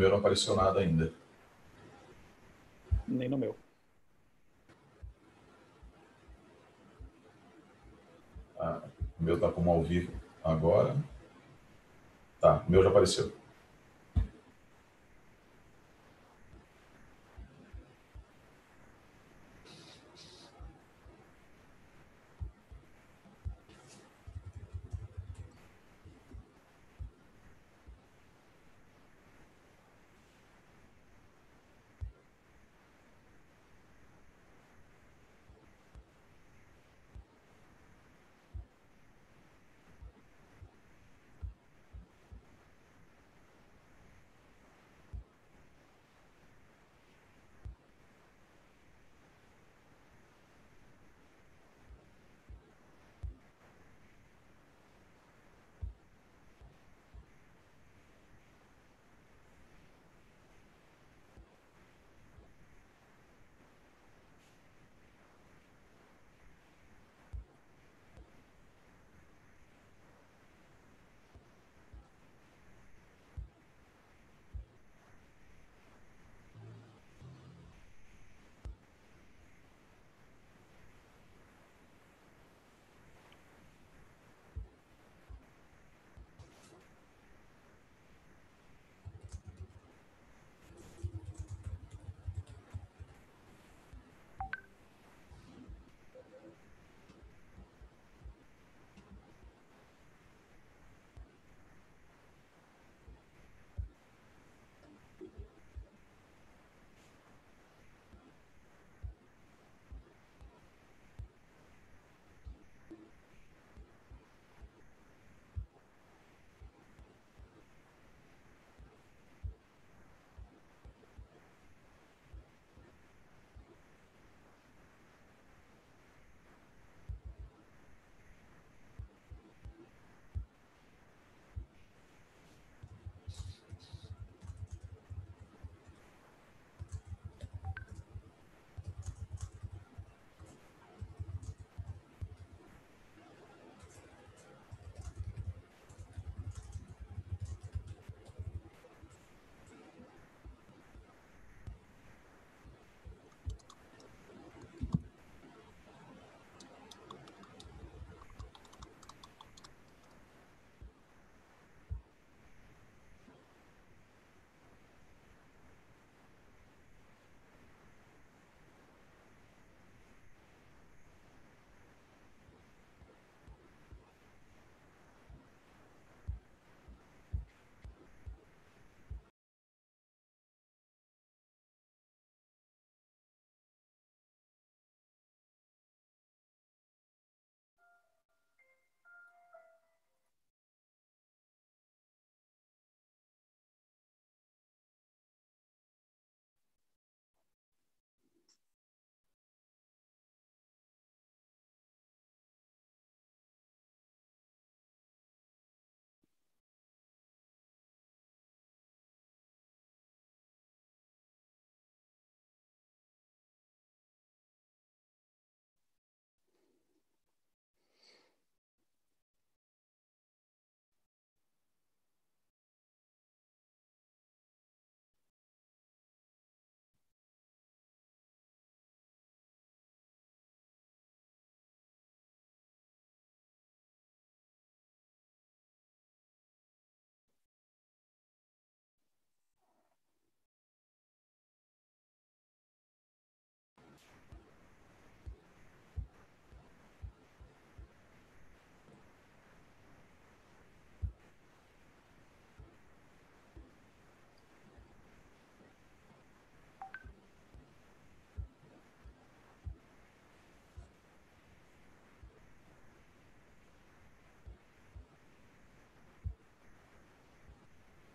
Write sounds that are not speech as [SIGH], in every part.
Meu não apareceu nada ainda. Nem no meu. Ah, o meu está como ao vivo agora. Tá, o meu já apareceu.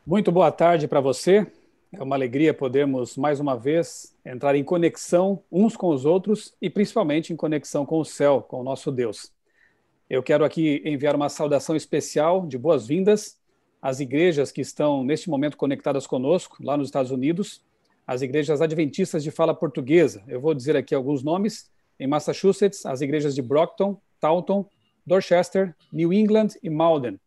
Muito boa tarde para você. É uma alegria podermos mais uma vez entrar em conexão uns com os outros e principalmente em conexão com o céu, com o nosso Deus. Eu quero aqui enviar uma saudação especial de boas-vindas às igrejas que estão neste momento conectadas conosco lá nos Estados Unidos, as igrejas adventistas de fala portuguesa. Eu vou dizer aqui alguns nomes. Em Massachusetts, as igrejas de Brockton, Taunton, Dorchester, New England e Malden.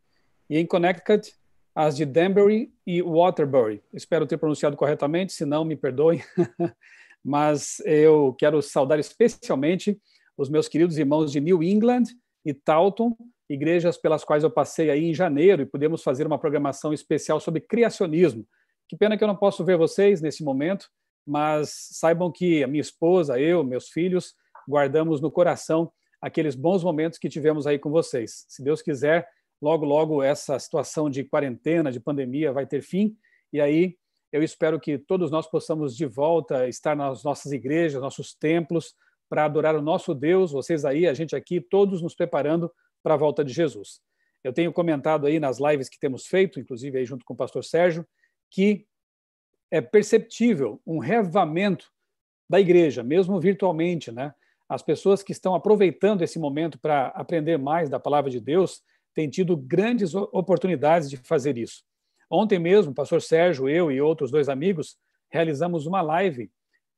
E em Connecticut, as de Danbury e Waterbury. Espero ter pronunciado corretamente, se não, me perdoem. [LAUGHS] Mas eu quero saudar especialmente os meus queridos irmãos de New England e Taunton, igrejas pelas quais eu passei aí em janeiro e pudemos fazer uma programação especial sobre criacionismo. Que pena que eu não posso ver vocês nesse momento, mas saibam que a minha esposa, eu, meus filhos, guardamos no coração aqueles bons momentos que tivemos aí com vocês. Se Deus quiser, logo, logo essa situação de quarentena, de pandemia vai ter fim, e aí eu espero que todos nós possamos de volta estar nas nossas igrejas, nossos templos, para adorar o nosso Deus, vocês aí, a gente aqui, todos nos preparando para a volta de Jesus. Eu tenho comentado aí nas lives que temos feito, inclusive aí junto com o pastor Sérgio, que é perceptível um revamento da igreja, mesmo virtualmente, né? As pessoas que estão aproveitando esse momento para aprender mais da palavra de Deus têm tido grandes oportunidades de fazer isso. Ontem mesmo, o pastor Sérgio, eu e outros dois amigos realizamos uma live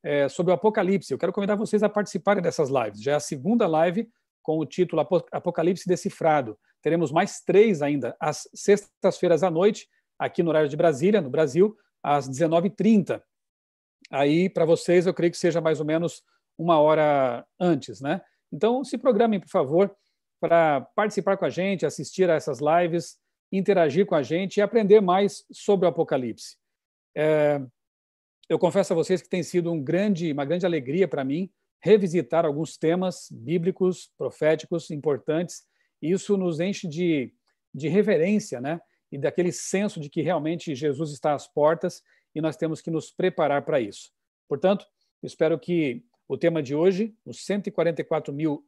é, sobre o Apocalipse. Eu quero convidar vocês a participarem dessas lives. Já é a segunda live com o título Apocalipse Decifrado. Teremos mais três ainda, às sextas-feiras à noite, aqui no horário de Brasília, no Brasil, às 19h30. Aí, para vocês, eu creio que seja mais ou menos uma hora antes, né? Então, se programem, por favor, para participar com a gente, assistir a essas lives, interagir com a gente e aprender mais sobre o Apocalipse. É, eu confesso a vocês que tem sido um grande, uma grande alegria para mim revisitar alguns temas bíblicos, proféticos importantes. E isso nos enche de, de reverência, né? E daquele senso de que realmente Jesus está às portas e nós temos que nos preparar para isso. Portanto, espero que o tema de hoje, os 144 mil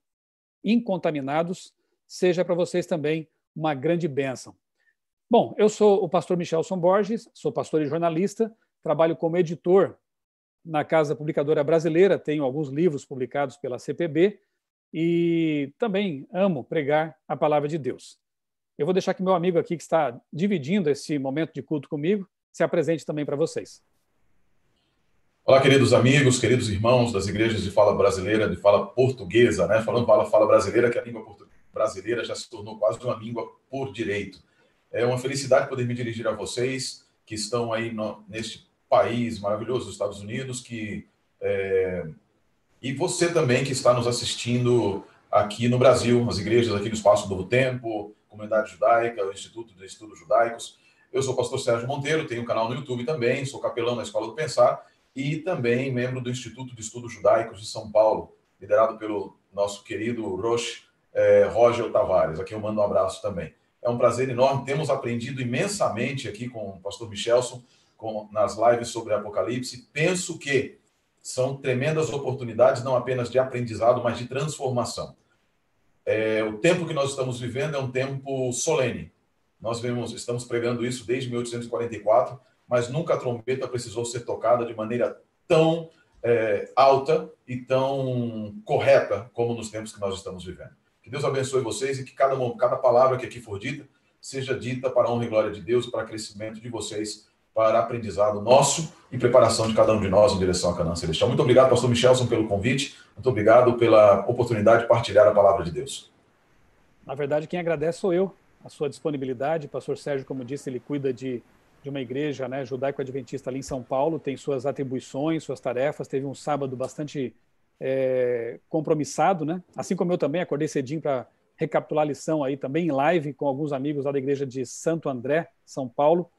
incontaminados, seja para vocês também uma grande bênção. Bom, eu sou o pastor Michelson Borges, sou pastor e jornalista, trabalho como editor na Casa Publicadora Brasileira, tenho alguns livros publicados pela CPB e também amo pregar a palavra de Deus. Eu vou deixar que meu amigo aqui que está dividindo esse momento de culto comigo se apresente também para vocês. Olá, queridos amigos, queridos irmãos das igrejas de fala brasileira, de fala portuguesa, né? Falando fala, fala brasileira, que a língua brasileira já se tornou quase uma língua por direito. É uma felicidade poder me dirigir a vocês que estão aí no, neste país maravilhoso, os Estados Unidos, que é... e você também que está nos assistindo aqui no Brasil, as igrejas aqui do Espaço Novo Tempo, Comunidade Judaica, o Instituto de Estudos Judaicos. Eu sou o pastor Sérgio Monteiro, tenho um canal no YouTube também, sou capelão na Escola do Pensar e também membro do Instituto de Estudos Judaicos de São Paulo, liderado pelo nosso querido Roche é, Roger Tavares. Aqui eu mando um abraço também. É um prazer enorme. Temos aprendido imensamente aqui com o pastor Michelson, com, nas lives sobre Apocalipse. Penso que são tremendas oportunidades, não apenas de aprendizado, mas de transformação. É, o tempo que nós estamos vivendo é um tempo solene. Nós vemos, estamos pregando isso desde 1844 mas nunca a trombeta precisou ser tocada de maneira tão é, alta e tão correta como nos tempos que nós estamos vivendo. Que Deus abençoe vocês e que cada, cada palavra que aqui for dita seja dita para a honra e glória de Deus, para crescimento de vocês, para aprendizado nosso e preparação de cada um de nós em direção à Canaã Celestial. Muito obrigado, pastor Michelson, pelo convite. Muito obrigado pela oportunidade de partilhar a palavra de Deus. Na verdade, quem agradece sou eu, a sua disponibilidade. Pastor Sérgio, como disse, ele cuida de de uma igreja né, judaico-adventista ali em São Paulo, tem suas atribuições, suas tarefas. Teve um sábado bastante é, compromissado, né? assim como eu também, acordei cedinho para recapitular a lição aí também em live com alguns amigos lá da igreja de Santo André, São Paulo.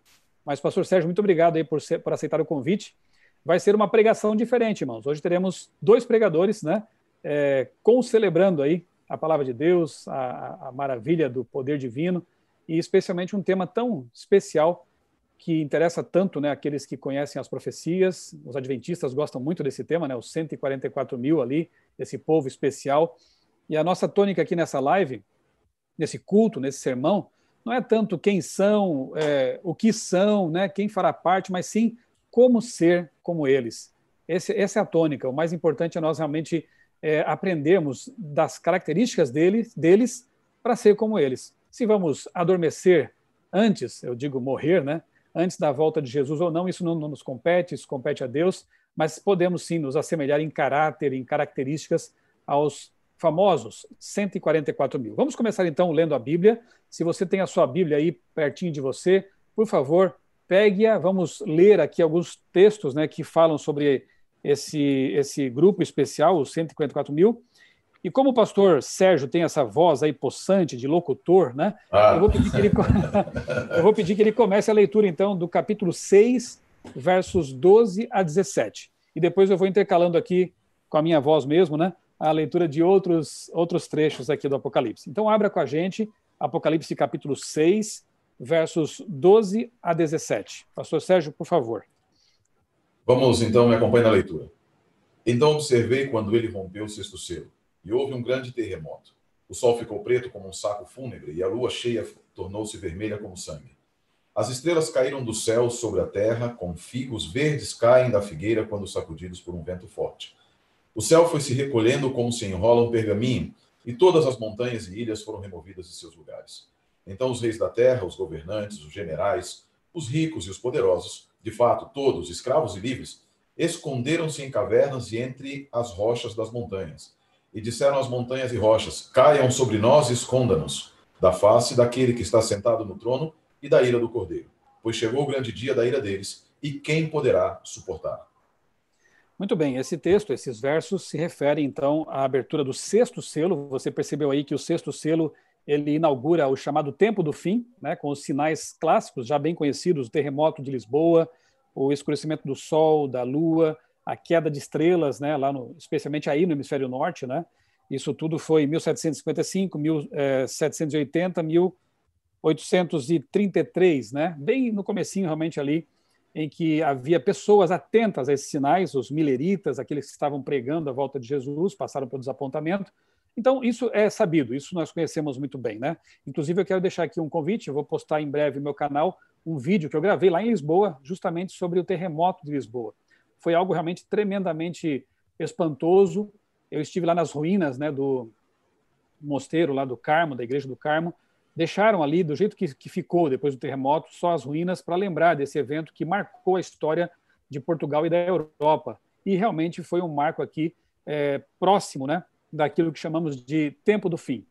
Mas, pastor Sérgio, muito obrigado aí por, ser, por aceitar o convite. Vai ser uma pregação diferente, irmãos. Hoje teremos dois pregadores, né? É, concelebrando aí a palavra de Deus, a, a maravilha do poder divino e especialmente um tema tão especial que interessa tanto né, aqueles que conhecem as profecias. Os adventistas gostam muito desse tema, né, os 144 mil ali, esse povo especial. E a nossa tônica aqui nessa live, nesse culto, nesse sermão, não é tanto quem são, é, o que são, né, quem fará parte, mas sim como ser como eles. Esse, essa é a tônica. O mais importante é nós realmente é, aprendermos das características deles, deles para ser como eles. Se vamos adormecer antes, eu digo morrer, né? Antes da volta de Jesus ou não, isso não, não nos compete, isso compete a Deus, mas podemos sim nos assemelhar em caráter, em características aos famosos 144 mil. Vamos começar então lendo a Bíblia. Se você tem a sua Bíblia aí pertinho de você, por favor, pegue-a. Vamos ler aqui alguns textos né, que falam sobre esse, esse grupo especial, os 154 mil. E como o pastor Sérgio tem essa voz aí possante de locutor, né? Ah. Eu, vou pedir que ele, [LAUGHS] eu vou pedir que ele comece a leitura, então, do capítulo 6, versos 12 a 17. E depois eu vou intercalando aqui com a minha voz mesmo, né? A leitura de outros, outros trechos aqui do Apocalipse. Então, abra com a gente Apocalipse capítulo 6, versos 12 a 17. Pastor Sérgio, por favor. Vamos então, me acompanhe na leitura. Então observei quando ele rompeu o sexto selo, e houve um grande terremoto. O sol ficou preto como um saco fúnebre, e a lua cheia tornou-se vermelha como sangue. As estrelas caíram do céu sobre a terra, como figos verdes caem da figueira quando sacudidos por um vento forte. O céu foi se recolhendo como se enrola um pergaminho, e todas as montanhas e ilhas foram removidas de seus lugares. Então os reis da terra, os governantes, os generais, os ricos e os poderosos, de fato todos, escravos e livres, esconderam-se em cavernas e entre as rochas das montanhas. E disseram às montanhas e rochas: Caiam sobre nós e esconda-nos, da face daquele que está sentado no trono e da ira do cordeiro. Pois chegou o grande dia da ira deles, e quem poderá suportar? Muito bem, esse texto, esses versos se referem então à abertura do sexto selo. Você percebeu aí que o sexto selo ele inaugura o chamado Tempo do Fim, né, com os sinais clássicos já bem conhecidos, o terremoto de Lisboa, o escurecimento do Sol, da Lua, a queda de estrelas, né, lá no, especialmente aí no hemisfério norte, né? Isso tudo foi em 1755, 1780, 1833, né? Bem no comecinho realmente ali em que havia pessoas atentas a esses sinais, os mileritas, aqueles que estavam pregando a volta de Jesus, passaram pelo desapontamento, então, isso é sabido, isso nós conhecemos muito bem, né? Inclusive, eu quero deixar aqui um convite, eu vou postar em breve no meu canal um vídeo que eu gravei lá em Lisboa, justamente sobre o terremoto de Lisboa. Foi algo realmente tremendamente espantoso. Eu estive lá nas ruínas né, do mosteiro lá do Carmo, da igreja do Carmo, deixaram ali, do jeito que, que ficou depois do terremoto, só as ruínas para lembrar desse evento que marcou a história de Portugal e da Europa. E realmente foi um marco aqui é, próximo, né? daquilo que chamamos de tempo do fim,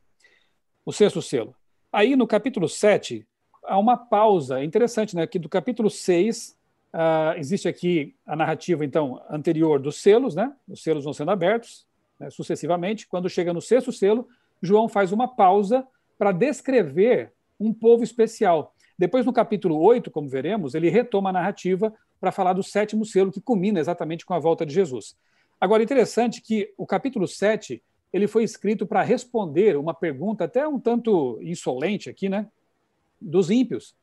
o sexto selo. Aí, no capítulo 7, há uma pausa. É interessante, né? Que do capítulo 6, uh, existe aqui a narrativa, então, anterior dos selos, né? Os selos vão sendo abertos né, sucessivamente. Quando chega no sexto selo, João faz uma pausa para descrever um povo especial. Depois, no capítulo 8, como veremos, ele retoma a narrativa para falar do sétimo selo, que culmina exatamente com a volta de Jesus. Agora, interessante que o capítulo 7 ele foi escrito para responder uma pergunta até um tanto insolente aqui, né? Dos ímpios,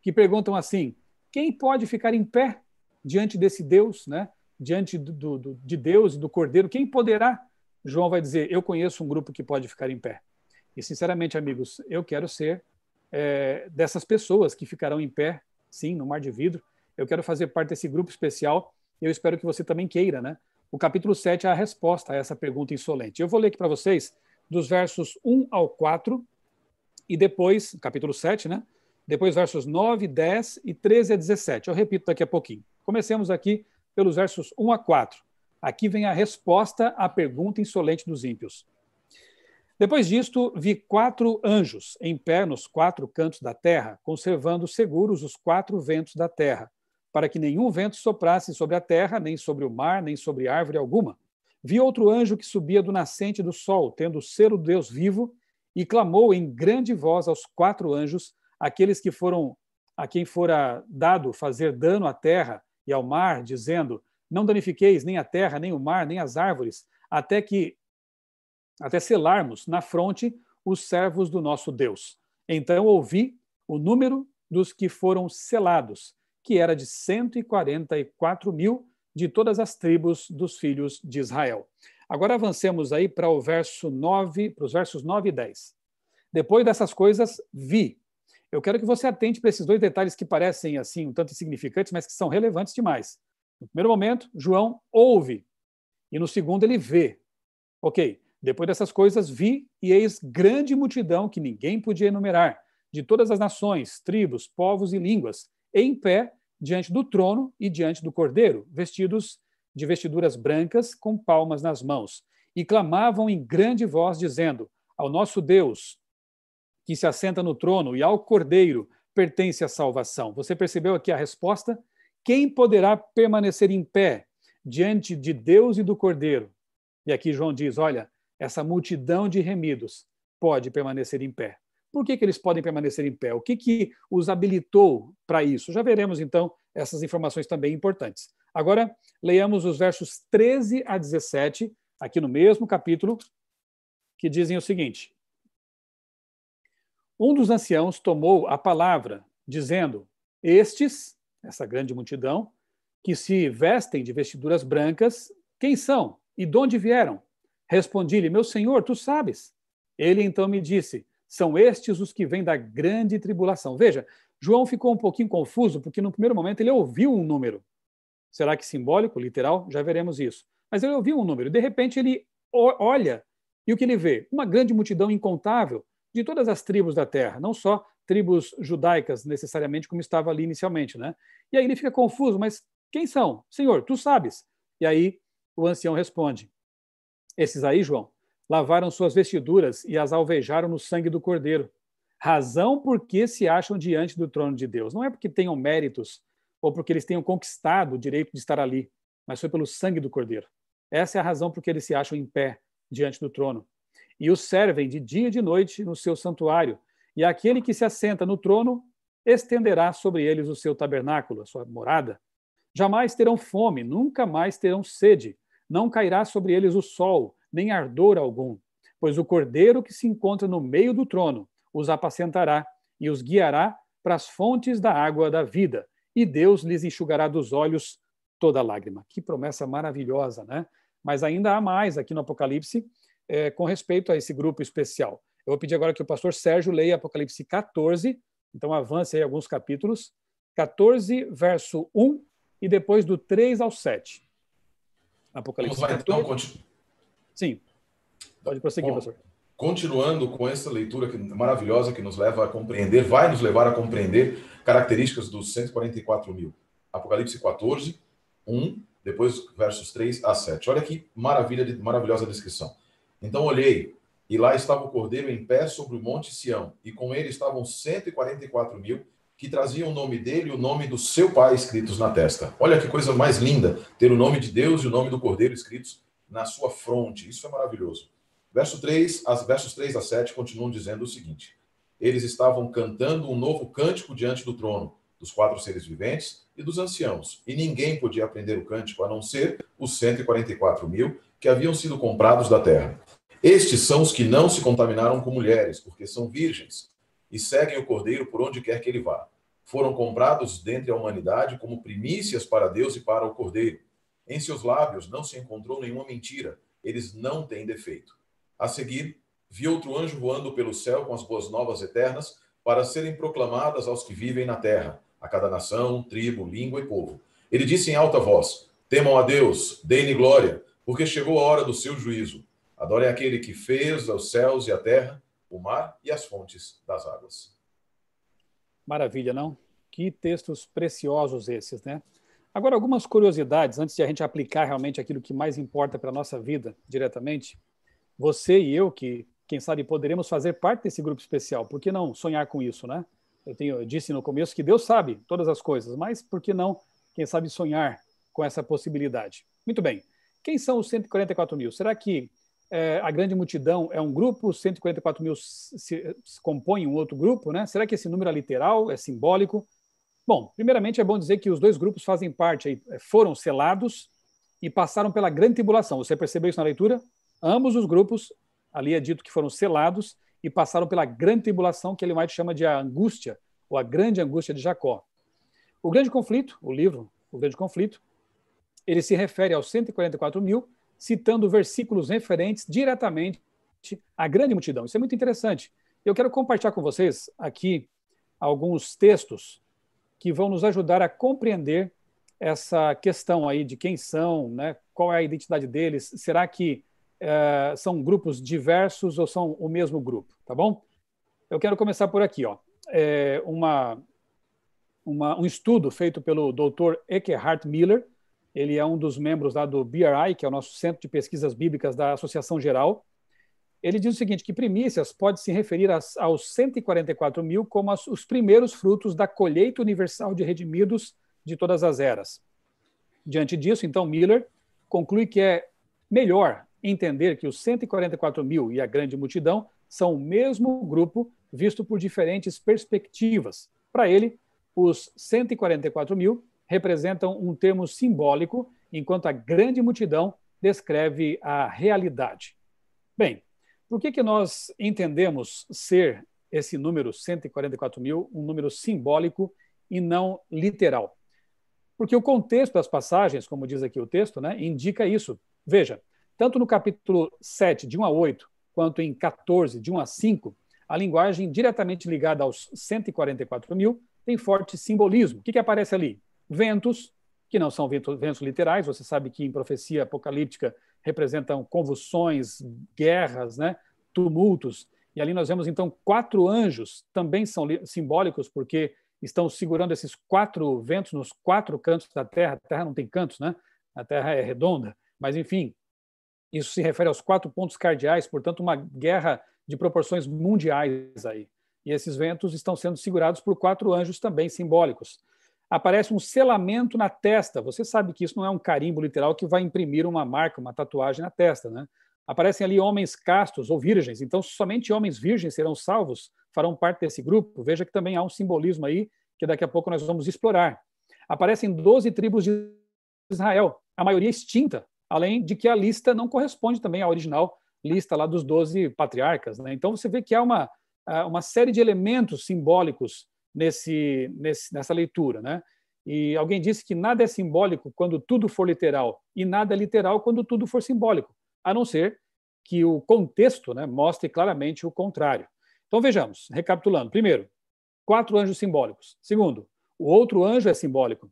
que perguntam assim: quem pode ficar em pé diante desse Deus, né? Diante do, do, de Deus e do Cordeiro, quem poderá? João vai dizer: eu conheço um grupo que pode ficar em pé. E sinceramente, amigos, eu quero ser é, dessas pessoas que ficarão em pé, sim, no mar de vidro. Eu quero fazer parte desse grupo especial. Eu espero que você também queira, né? o capítulo 7 é a resposta a essa pergunta insolente. Eu vou ler aqui para vocês dos versos 1 ao 4 e depois, capítulo 7, né? Depois versos 9, 10 e 13 a 17. Eu repito daqui a pouquinho. Comecemos aqui pelos versos 1 a 4. Aqui vem a resposta à pergunta insolente dos ímpios. Depois disto, vi quatro anjos em pé nos quatro cantos da terra, conservando seguros os quatro ventos da terra para que nenhum vento soprasse sobre a terra, nem sobre o mar, nem sobre árvore alguma. Vi outro anjo que subia do nascente do sol, tendo o selo do Deus vivo, e clamou em grande voz aos quatro anjos, aqueles que foram a quem fora dado fazer dano à terra e ao mar, dizendo: Não danifiqueis nem a terra, nem o mar, nem as árvores, até que até selarmos na fronte os servos do nosso Deus. Então ouvi o número dos que foram selados, que era de 144 mil de todas as tribos dos filhos de Israel. Agora avancemos aí para o verso 9, para os versos 9 e 10. Depois dessas coisas, vi. Eu quero que você atente para esses dois detalhes que parecem assim um tanto insignificantes, mas que são relevantes demais. No primeiro momento, João ouve, e no segundo ele vê. OK. Depois dessas coisas, vi e eis grande multidão que ninguém podia enumerar, de todas as nações, tribos, povos e línguas, em pé diante do trono e diante do cordeiro, vestidos de vestiduras brancas, com palmas nas mãos, e clamavam em grande voz, dizendo: Ao nosso Deus, que se assenta no trono, e ao cordeiro, pertence a salvação? Você percebeu aqui a resposta? Quem poderá permanecer em pé diante de Deus e do Cordeiro? E aqui João diz: olha, essa multidão de remidos pode permanecer em pé. Por que, que eles podem permanecer em pé? O que, que os habilitou para isso? Já veremos, então, essas informações também importantes. Agora, leiamos os versos 13 a 17, aqui no mesmo capítulo, que dizem o seguinte: Um dos anciãos tomou a palavra, dizendo: Estes, essa grande multidão, que se vestem de vestiduras brancas, quem são e de onde vieram? Respondi-lhe: Meu senhor, tu sabes. Ele então me disse: São estes os que vêm da grande tribulação. Veja, João ficou um pouquinho confuso, porque no primeiro momento ele ouviu um número. Será que simbólico, literal? Já veremos isso. Mas ele ouviu um número. De repente ele olha e o que ele vê? Uma grande multidão incontável de todas as tribos da terra, não só tribos judaicas necessariamente, como estava ali inicialmente. Né? E aí ele fica confuso, mas quem são? Senhor, tu sabes. E aí o ancião responde: Esses aí, João, lavaram suas vestiduras e as alvejaram no sangue do cordeiro. Razão porque se acham diante do trono de Deus. Não é porque tenham méritos ou porque eles tenham conquistado o direito de estar ali, mas foi pelo sangue do cordeiro. Essa é a razão por que eles se acham em pé diante do trono. E os servem de dia e de noite no seu santuário. E aquele que se assenta no trono estenderá sobre eles o seu tabernáculo, a sua morada. Jamais terão fome, nunca mais terão sede. Não cairá sobre eles o sol, nem ardor algum, pois o cordeiro que se encontra no meio do trono os apacentará e os guiará para as fontes da água da vida, e Deus lhes enxugará dos olhos toda lágrima. Que promessa maravilhosa, né? Mas ainda há mais aqui no Apocalipse é, com respeito a esse grupo especial. Eu vou pedir agora que o pastor Sérgio leia Apocalipse 14, então avance aí alguns capítulos, 14, verso 1 e depois do 3 ao 7. Apocalipse Vamos lá, 14. Então, continu... Sim, pode prosseguir, Bom, pastor. Continuando com essa leitura que, maravilhosa que nos leva a compreender, vai nos levar a compreender características dos 144 mil. Apocalipse 14, 1, depois versos 3 a 7. Olha que maravilha, de, maravilhosa descrição. Então olhei, e lá estava o cordeiro em pé sobre o monte Sião, e com ele estavam 144 mil que traziam o nome dele e o nome do seu pai escritos na testa. Olha que coisa mais linda, ter o nome de Deus e o nome do cordeiro escritos na sua fronte. Isso é maravilhoso. Verso 3, as versos 3 a 7 continuam dizendo o seguinte: Eles estavam cantando um novo cântico diante do trono, dos quatro seres viventes e dos anciãos, e ninguém podia aprender o cântico a não ser os 144 mil que haviam sido comprados da terra. Estes são os que não se contaminaram com mulheres, porque são virgens, e seguem o cordeiro por onde quer que ele vá. Foram comprados dentre a humanidade como primícias para Deus e para o cordeiro. Em seus lábios não se encontrou nenhuma mentira, eles não têm defeito. A seguir, vi outro anjo voando pelo céu com as boas novas eternas para serem proclamadas aos que vivem na terra, a cada nação, tribo, língua e povo. Ele disse em alta voz: Temam a Deus, deem-lhe glória, porque chegou a hora do seu juízo. Adorem aquele que fez os céus e a terra, o mar e as fontes das águas. Maravilha, não? Que textos preciosos esses, né? Agora, algumas curiosidades antes de a gente aplicar realmente aquilo que mais importa para a nossa vida diretamente você e eu, que quem sabe poderemos fazer parte desse grupo especial, por que não sonhar com isso, né? Eu, tenho, eu disse no começo que Deus sabe todas as coisas, mas por que não, quem sabe, sonhar com essa possibilidade? Muito bem. Quem são os 144 mil? Será que é, a grande multidão é um grupo, 144 mil se, se compõem um outro grupo, né? Será que esse número é literal, é simbólico? Bom, primeiramente é bom dizer que os dois grupos fazem parte, foram selados e passaram pela grande tribulação. Você percebeu isso na leitura? Ambos os grupos, ali é dito que foram selados e passaram pela grande tribulação que ele mais chama de a angústia, ou a grande angústia de Jacó. O grande conflito, o livro, o grande conflito, ele se refere aos 144 mil, citando versículos referentes diretamente à grande multidão. Isso é muito interessante. Eu quero compartilhar com vocês aqui alguns textos que vão nos ajudar a compreender essa questão aí de quem são, né? qual é a identidade deles, será que é, são grupos diversos ou são o mesmo grupo, tá bom? Eu quero começar por aqui, ó. É uma, uma, um estudo feito pelo Dr. Eckhart Miller, ele é um dos membros lá do BRI, que é o nosso Centro de Pesquisas Bíblicas da Associação Geral, ele diz o seguinte, que primícias pode se referir aos 144 mil como os primeiros frutos da colheita universal de redimidos de todas as eras. Diante disso, então, Miller conclui que é melhor entender que os 144 mil e a grande multidão são o mesmo grupo visto por diferentes perspectivas. Para ele, os 144 mil representam um termo simbólico, enquanto a grande multidão descreve a realidade. Bem, por que, que nós entendemos ser esse número 144 mil um número simbólico e não literal? Porque o contexto das passagens, como diz aqui o texto, né, indica isso. Veja, tanto no capítulo 7, de 1 a 8, quanto em 14, de 1 a 5, a linguagem diretamente ligada aos 144 mil tem forte simbolismo. O que, que aparece ali? Ventos, que não são ventos, literais, você sabe que em profecia apocalíptica representam convulsões, guerras, né, tumultos. E ali nós vemos então quatro anjos, também são simbólicos, porque estão segurando esses quatro ventos nos quatro cantos da Terra. A Terra não tem cantos, né? A Terra é redonda. Mas, enfim, isso se refere aos quatro pontos cardeais, portanto, uma guerra de proporções mundiais aí. E esses ventos estão sendo segurados por quatro anjos também simbólicos. Aparece um selamento na testa. Você sabe que isso não é um carimbo literal que vai imprimir uma marca, uma tatuagem na testa, né? Aparecem ali homens castos ou virgens, então somente homens virgens serão salvos, farão parte desse grupo. Veja que também há um simbolismo aí que daqui a pouco nós vamos explorar. Aparecem 12 tribos de Israel, a maioria extinta, além de que a lista não corresponde também à original lista lá dos 12 patriarcas. Né? Então você vê que há uma, uma série de elementos simbólicos nesse, nesse, nessa leitura. Né? E alguém disse que nada é simbólico quando tudo for literal, e nada é literal quando tudo for simbólico, a não ser que o contexto né, mostre claramente o contrário. Então vejamos, recapitulando. Primeiro, quatro anjos simbólicos. Segundo, o outro anjo é simbólico.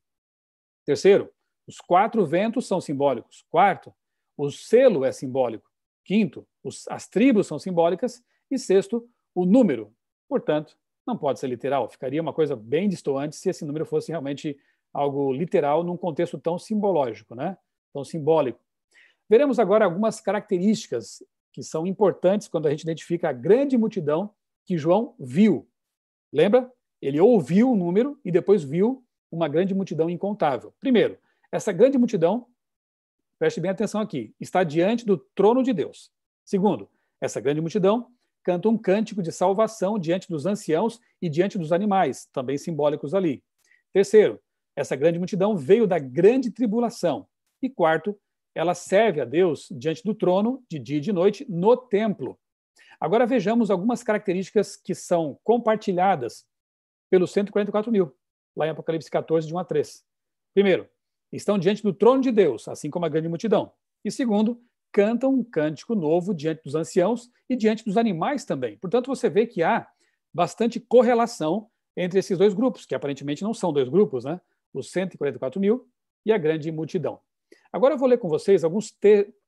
Terceiro, os quatro ventos são simbólicos. Quarto, o selo é simbólico. Quinto, os, as tribos são simbólicas. E sexto, o número. Portanto, não pode ser literal. Ficaria uma coisa bem distoante se esse número fosse realmente algo literal num contexto tão simbológico, né? tão simbólico. Veremos agora algumas características que são importantes quando a gente identifica a grande multidão que João viu. Lembra? Ele ouviu o número e depois viu uma grande multidão incontável. Primeiro, essa grande multidão, preste bem atenção aqui, está diante do trono de Deus. Segundo, essa grande multidão canta um cântico de salvação diante dos anciãos e diante dos animais, também simbólicos ali. Terceiro, essa grande multidão veio da grande tribulação. E quarto, ela serve a Deus diante do trono, de dia e de noite, no templo. Agora vejamos algumas características que são compartilhadas pelos 144 mil, lá em Apocalipse 14, de 1 a 3. Primeiro, estão diante do trono de Deus, assim como a grande multidão. E segundo, cantam um cântico novo diante dos anciãos e diante dos animais também. Portanto, você vê que há bastante correlação entre esses dois grupos, que aparentemente não são dois grupos, né? Os 144 mil e a grande multidão. Agora eu vou ler com vocês alguns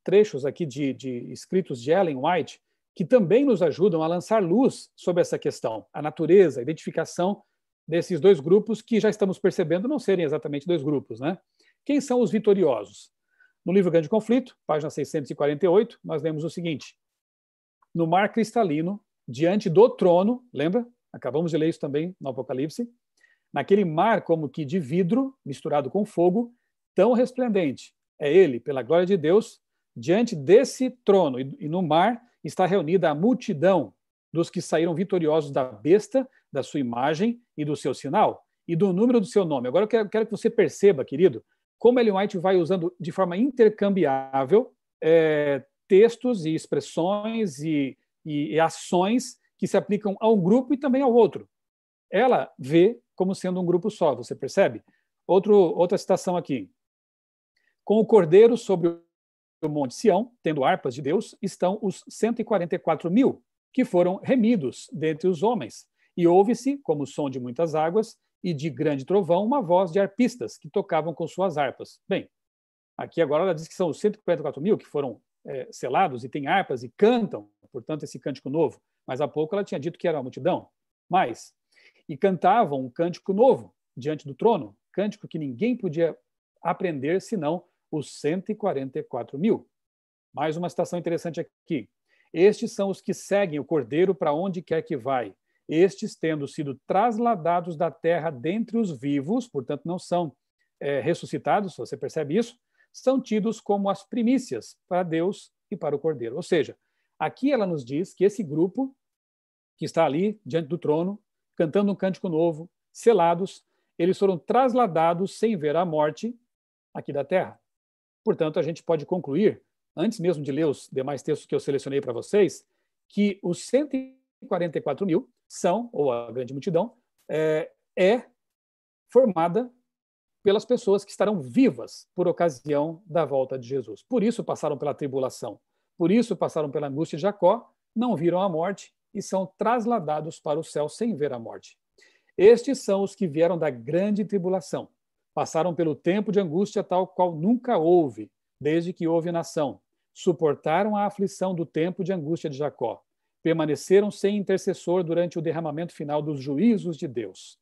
trechos aqui de, de escritos de Ellen White, que também nos ajudam a lançar luz sobre essa questão, a natureza, a identificação desses dois grupos que já estamos percebendo não serem exatamente dois grupos, né? Quem são os vitoriosos? No livro Grande Conflito, página 648, nós lemos o seguinte: No mar cristalino, diante do trono, lembra? Acabamos de ler isso também no Apocalipse. Naquele mar como que de vidro, misturado com fogo, tão resplendente. É ele, pela glória de Deus, diante desse trono e no mar está reunida a multidão dos que saíram vitoriosos da besta, da sua imagem e do seu sinal, e do número do seu nome. Agora eu quero, quero que você perceba, querido, como Ellen White vai usando de forma intercambiável é, textos e expressões e, e, e ações que se aplicam a um grupo e também ao outro. Ela vê como sendo um grupo só, você percebe? Outro, outra citação aqui. Com o cordeiro sobre o monte Sião, tendo harpas de Deus, estão os 144 mil, que foram remidos dentre os homens. E ouve-se, como o som de muitas águas, e de grande trovão uma voz de arpistas que tocavam com suas harpas. Bem, aqui agora ela diz que são os 144 mil que foram é, selados e têm harpas e cantam, portanto, esse cântico novo. Mas há pouco ela tinha dito que era uma multidão. Mas, e cantavam um cântico novo diante do trono, cântico que ninguém podia aprender senão os 144 mil. Mais uma citação interessante aqui. Estes são os que seguem o Cordeiro para onde quer que vai. Estes, tendo sido trasladados da terra dentre os vivos, portanto, não são é, ressuscitados, você percebe isso? São tidos como as primícias para Deus e para o Cordeiro. Ou seja, aqui ela nos diz que esse grupo que está ali diante do trono, cantando um cântico novo, selados, eles foram trasladados sem ver a morte aqui da terra. Portanto, a gente pode concluir, antes mesmo de ler os demais textos que eu selecionei para vocês, que os 144 mil são, ou a grande multidão, é, é formada pelas pessoas que estarão vivas por ocasião da volta de Jesus. Por isso passaram pela tribulação, por isso passaram pela angústia de Jacó, não viram a morte e são trasladados para o céu sem ver a morte. Estes são os que vieram da grande tribulação. Passaram pelo tempo de angústia tal qual nunca houve, desde que houve nação. Suportaram a aflição do tempo de angústia de Jacó. Permaneceram sem intercessor durante o derramamento final dos juízos de Deus.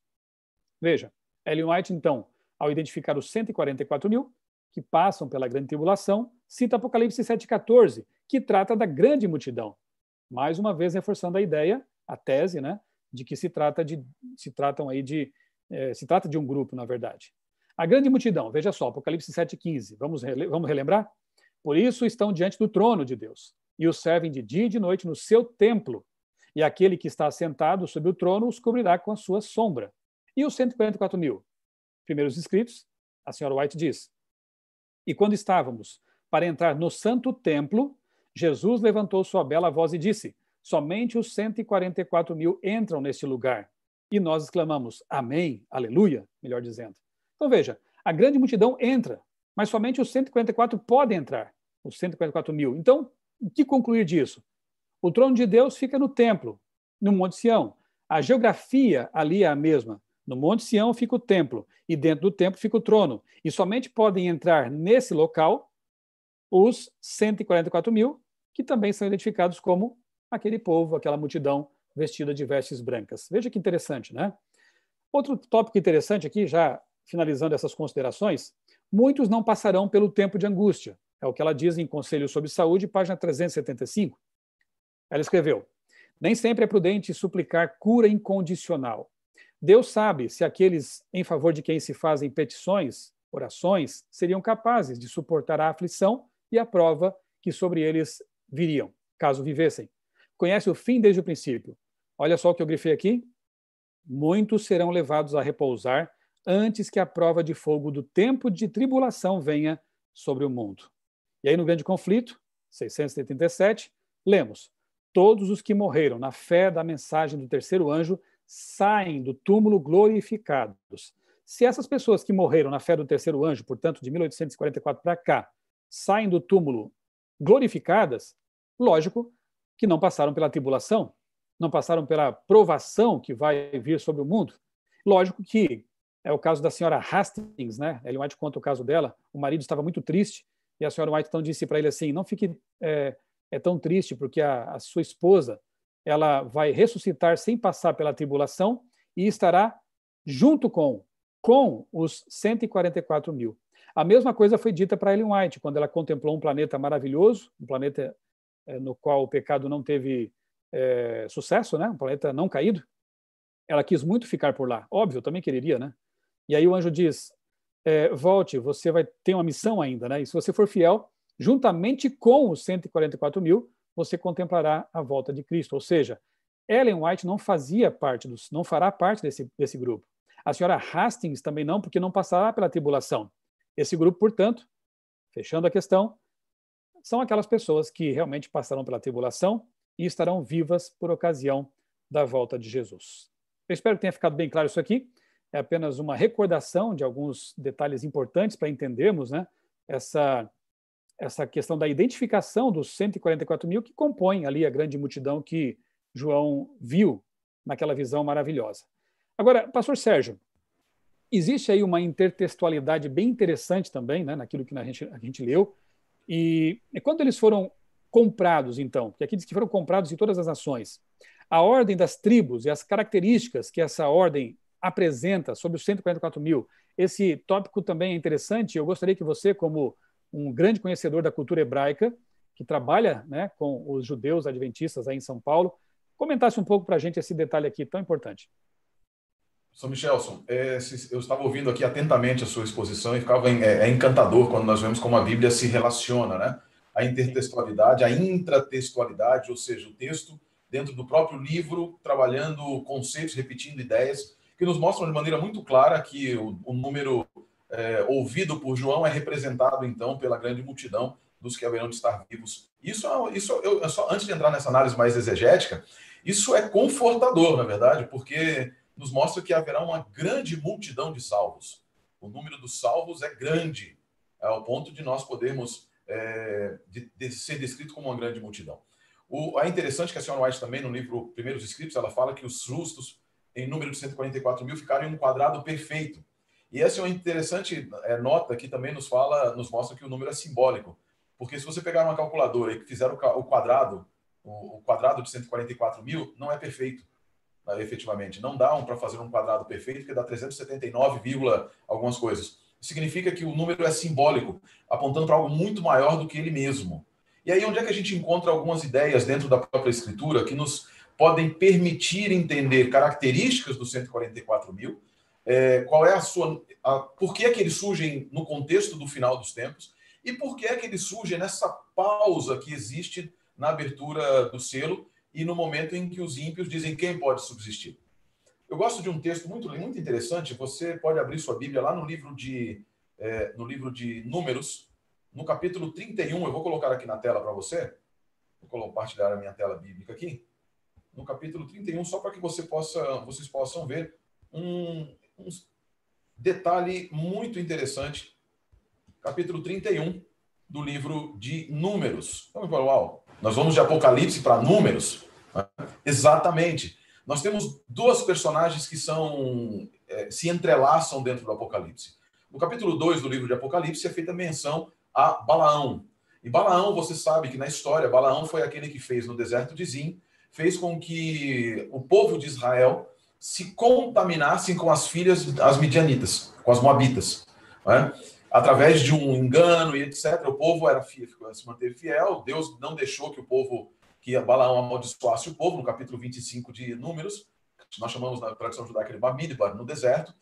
Veja, Ellen White, então, ao identificar os 144 mil que passam pela grande tribulação, cita Apocalipse 7,14, que trata da grande multidão. Mais uma vez reforçando a ideia, a tese, né, de que se trata de se tratam aí de é, se trata de um grupo, na verdade. A grande multidão, veja só, Apocalipse 7,15. Vamos, rele vamos relembrar? Por isso estão diante do trono de Deus e os servem de dia e de noite no seu templo. E aquele que está sentado sobre o trono os cobrirá com a sua sombra. E os 144 mil? Primeiros inscritos, a senhora White diz. E quando estávamos para entrar no santo templo, Jesus levantou sua bela voz e disse: Somente os 144 mil entram neste lugar. E nós exclamamos, Amém, Aleluia, melhor dizendo. Então veja, a grande multidão entra, mas somente os 144 podem entrar, os 144 mil. Então, o que concluir disso? O trono de Deus fica no templo, no Monte Sião. A geografia ali é a mesma. No Monte Sião fica o templo, e dentro do templo fica o trono. E somente podem entrar nesse local os 144 mil, que também são identificados como aquele povo, aquela multidão vestida de vestes brancas. Veja que interessante, né? Outro tópico interessante aqui, já finalizando essas considerações, muitos não passarão pelo tempo de angústia. É o que ela diz em Conselho sobre Saúde, página 375. Ela escreveu: Nem sempre é prudente suplicar cura incondicional. Deus sabe se aqueles em favor de quem se fazem petições, orações, seriam capazes de suportar a aflição e a prova que sobre eles viriam, caso vivessem conhece o fim desde o princípio. Olha só o que eu grifei aqui. Muitos serão levados a repousar antes que a prova de fogo do tempo de tribulação venha sobre o mundo. E aí, no grande conflito, 677, lemos: Todos os que morreram na fé da mensagem do terceiro anjo saem do túmulo glorificados. Se essas pessoas que morreram na fé do terceiro anjo, portanto, de 1844 para cá, saem do túmulo glorificadas, lógico, que não passaram pela tribulação, não passaram pela provação que vai vir sobre o mundo. Lógico que é o caso da senhora Hastings, né? Ellen White conta o caso dela. O marido estava muito triste e a senhora White então disse para ele assim: não fique é, é tão triste porque a, a sua esposa ela vai ressuscitar sem passar pela tribulação e estará junto com com os 144 mil. A mesma coisa foi dita para Ellen White quando ela contemplou um planeta maravilhoso, um planeta é, no qual o pecado não teve é, sucesso, né? um planeta não caído, ela quis muito ficar por lá. Óbvio, eu também quereria, né? E aí o anjo diz: é, volte, você vai ter uma missão ainda, né? E se você for fiel, juntamente com os 144 mil, você contemplará a volta de Cristo. Ou seja, Ellen White não fazia parte dos, não fará parte desse, desse grupo. A senhora Hastings também não, porque não passará pela tribulação. Esse grupo, portanto, fechando a questão, são aquelas pessoas que realmente passaram pela tribulação e estarão vivas por ocasião da volta de Jesus. Eu espero que tenha ficado bem claro isso aqui. É apenas uma recordação de alguns detalhes importantes para entendermos né, essa, essa questão da identificação dos 144 mil que compõem ali a grande multidão que João viu naquela visão maravilhosa. Agora, pastor Sérgio, existe aí uma intertextualidade bem interessante também, né, naquilo que a gente, a gente leu, e, quando eles foram comprados, então, porque aqui diz que foram comprados em todas as nações, a ordem das tribos e as características que essa ordem apresenta sobre os 144 mil, esse tópico também é interessante. Eu gostaria que você, como um grande conhecedor da cultura hebraica, que trabalha né, com os judeus adventistas aí em São Paulo, comentasse um pouco para a gente esse detalhe aqui tão importante. São Michelson, é, eu estava ouvindo aqui atentamente a sua exposição e ficava é, é, encantador quando nós vemos como a Bíblia se relaciona, né? A intertextualidade, a intratextualidade, ou seja, o texto dentro do próprio livro, trabalhando conceitos, repetindo ideias, que nos mostram de maneira muito clara que o, o número é, ouvido por João é representado, então, pela grande multidão dos que haverão de estar vivos. Isso, isso eu, só antes de entrar nessa análise mais exegética, isso é confortador, na verdade, porque nos mostra que haverá uma grande multidão de salvos. O número dos salvos é grande, ao ponto de nós podermos é, de, de ser descrito como uma grande multidão. O, é interessante que a senhora White também, no livro Primeiros Escritos, ela fala que os justos, em número de 144 mil, ficaram em um quadrado perfeito. E essa é uma interessante é, nota que também nos fala, nos mostra que o número é simbólico. Porque se você pegar uma calculadora e fizer o, quadrado, o, o, quadrado de 144 mil, não é perfeito, né, efetivamente. Não dá um para fazer um quadrado perfeito, porque dá 379, algumas coisas. Significa que o número é simbólico, apontando para algo muito maior do que ele mesmo. E aí, onde é que a gente encontra algumas ideias dentro da própria escritura que nos podem permitir entender características do 144 mil é, qual é a sua. A, por que é que eles surgem no contexto do final dos tempos e por que é que eles surgem nessa pausa que existe na abertura do selo e no momento em que os ímpios dizem quem pode subsistir. Eu gosto de um texto muito, muito interessante. Você pode abrir sua Bíblia lá no livro de, é, no livro de Números, no capítulo 31. Eu vou colocar aqui na tela para você. Vou compartilhar a minha tela bíblica aqui. No capítulo 31, só para que você possa, vocês possam ver um, um detalhe muito interessante. Capítulo 31 do livro de Números. Então, uau, nós vamos de Apocalipse para Números? Né? Exatamente. Nós temos duas personagens que são é, se entrelaçam dentro do Apocalipse. No capítulo 2 do livro de Apocalipse é feita menção a Balaão. E Balaão, você sabe que na história, Balaão foi aquele que fez no deserto de Zim, fez com que o povo de Israel se contaminassem com as filhas, as midianitas, com as moabitas. Né? Através de um engano e etc. O povo era se manteve fiel, Deus não deixou que o povo, que Balaão amaldiçoasse o povo, no capítulo 25 de Números, nós chamamos na tradição judaica de Bamidbar, no deserto.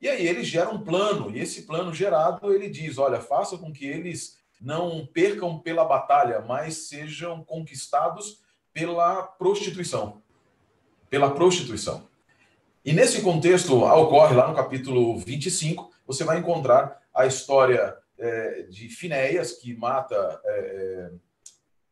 E aí ele gera um plano, e esse plano gerado, ele diz: olha, faça com que eles não percam pela batalha, mas sejam conquistados pela prostituição. Pela prostituição. E nesse contexto, ocorre lá no capítulo 25, você vai encontrar a história é, de Finéias, que mata, é, é,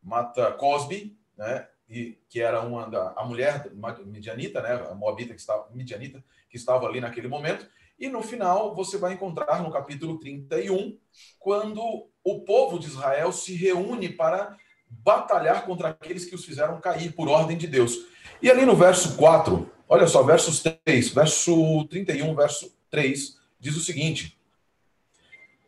mata Cosby, né? E, que era uma da, a mulher midianita, né? A moabita que estava, midianita, que estava ali naquele momento. E no final, você vai encontrar no capítulo 31, quando o povo de Israel se reúne para batalhar contra aqueles que os fizeram cair por ordem de Deus. E ali no verso 4, Olha só, versos 3, verso 31, verso 3, diz o seguinte: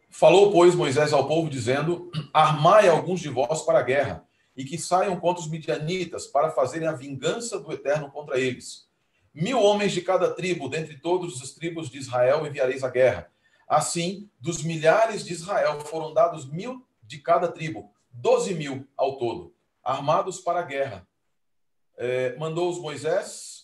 Falou, pois, Moisés ao povo, dizendo: Armai alguns de vós para a guerra, e que saiam contra os midianitas, para fazerem a vingança do eterno contra eles. Mil homens de cada tribo, dentre todos os tribos de Israel, enviareis a guerra. Assim, dos milhares de Israel foram dados mil de cada tribo, doze mil ao todo, armados para a guerra. É, mandou os Moisés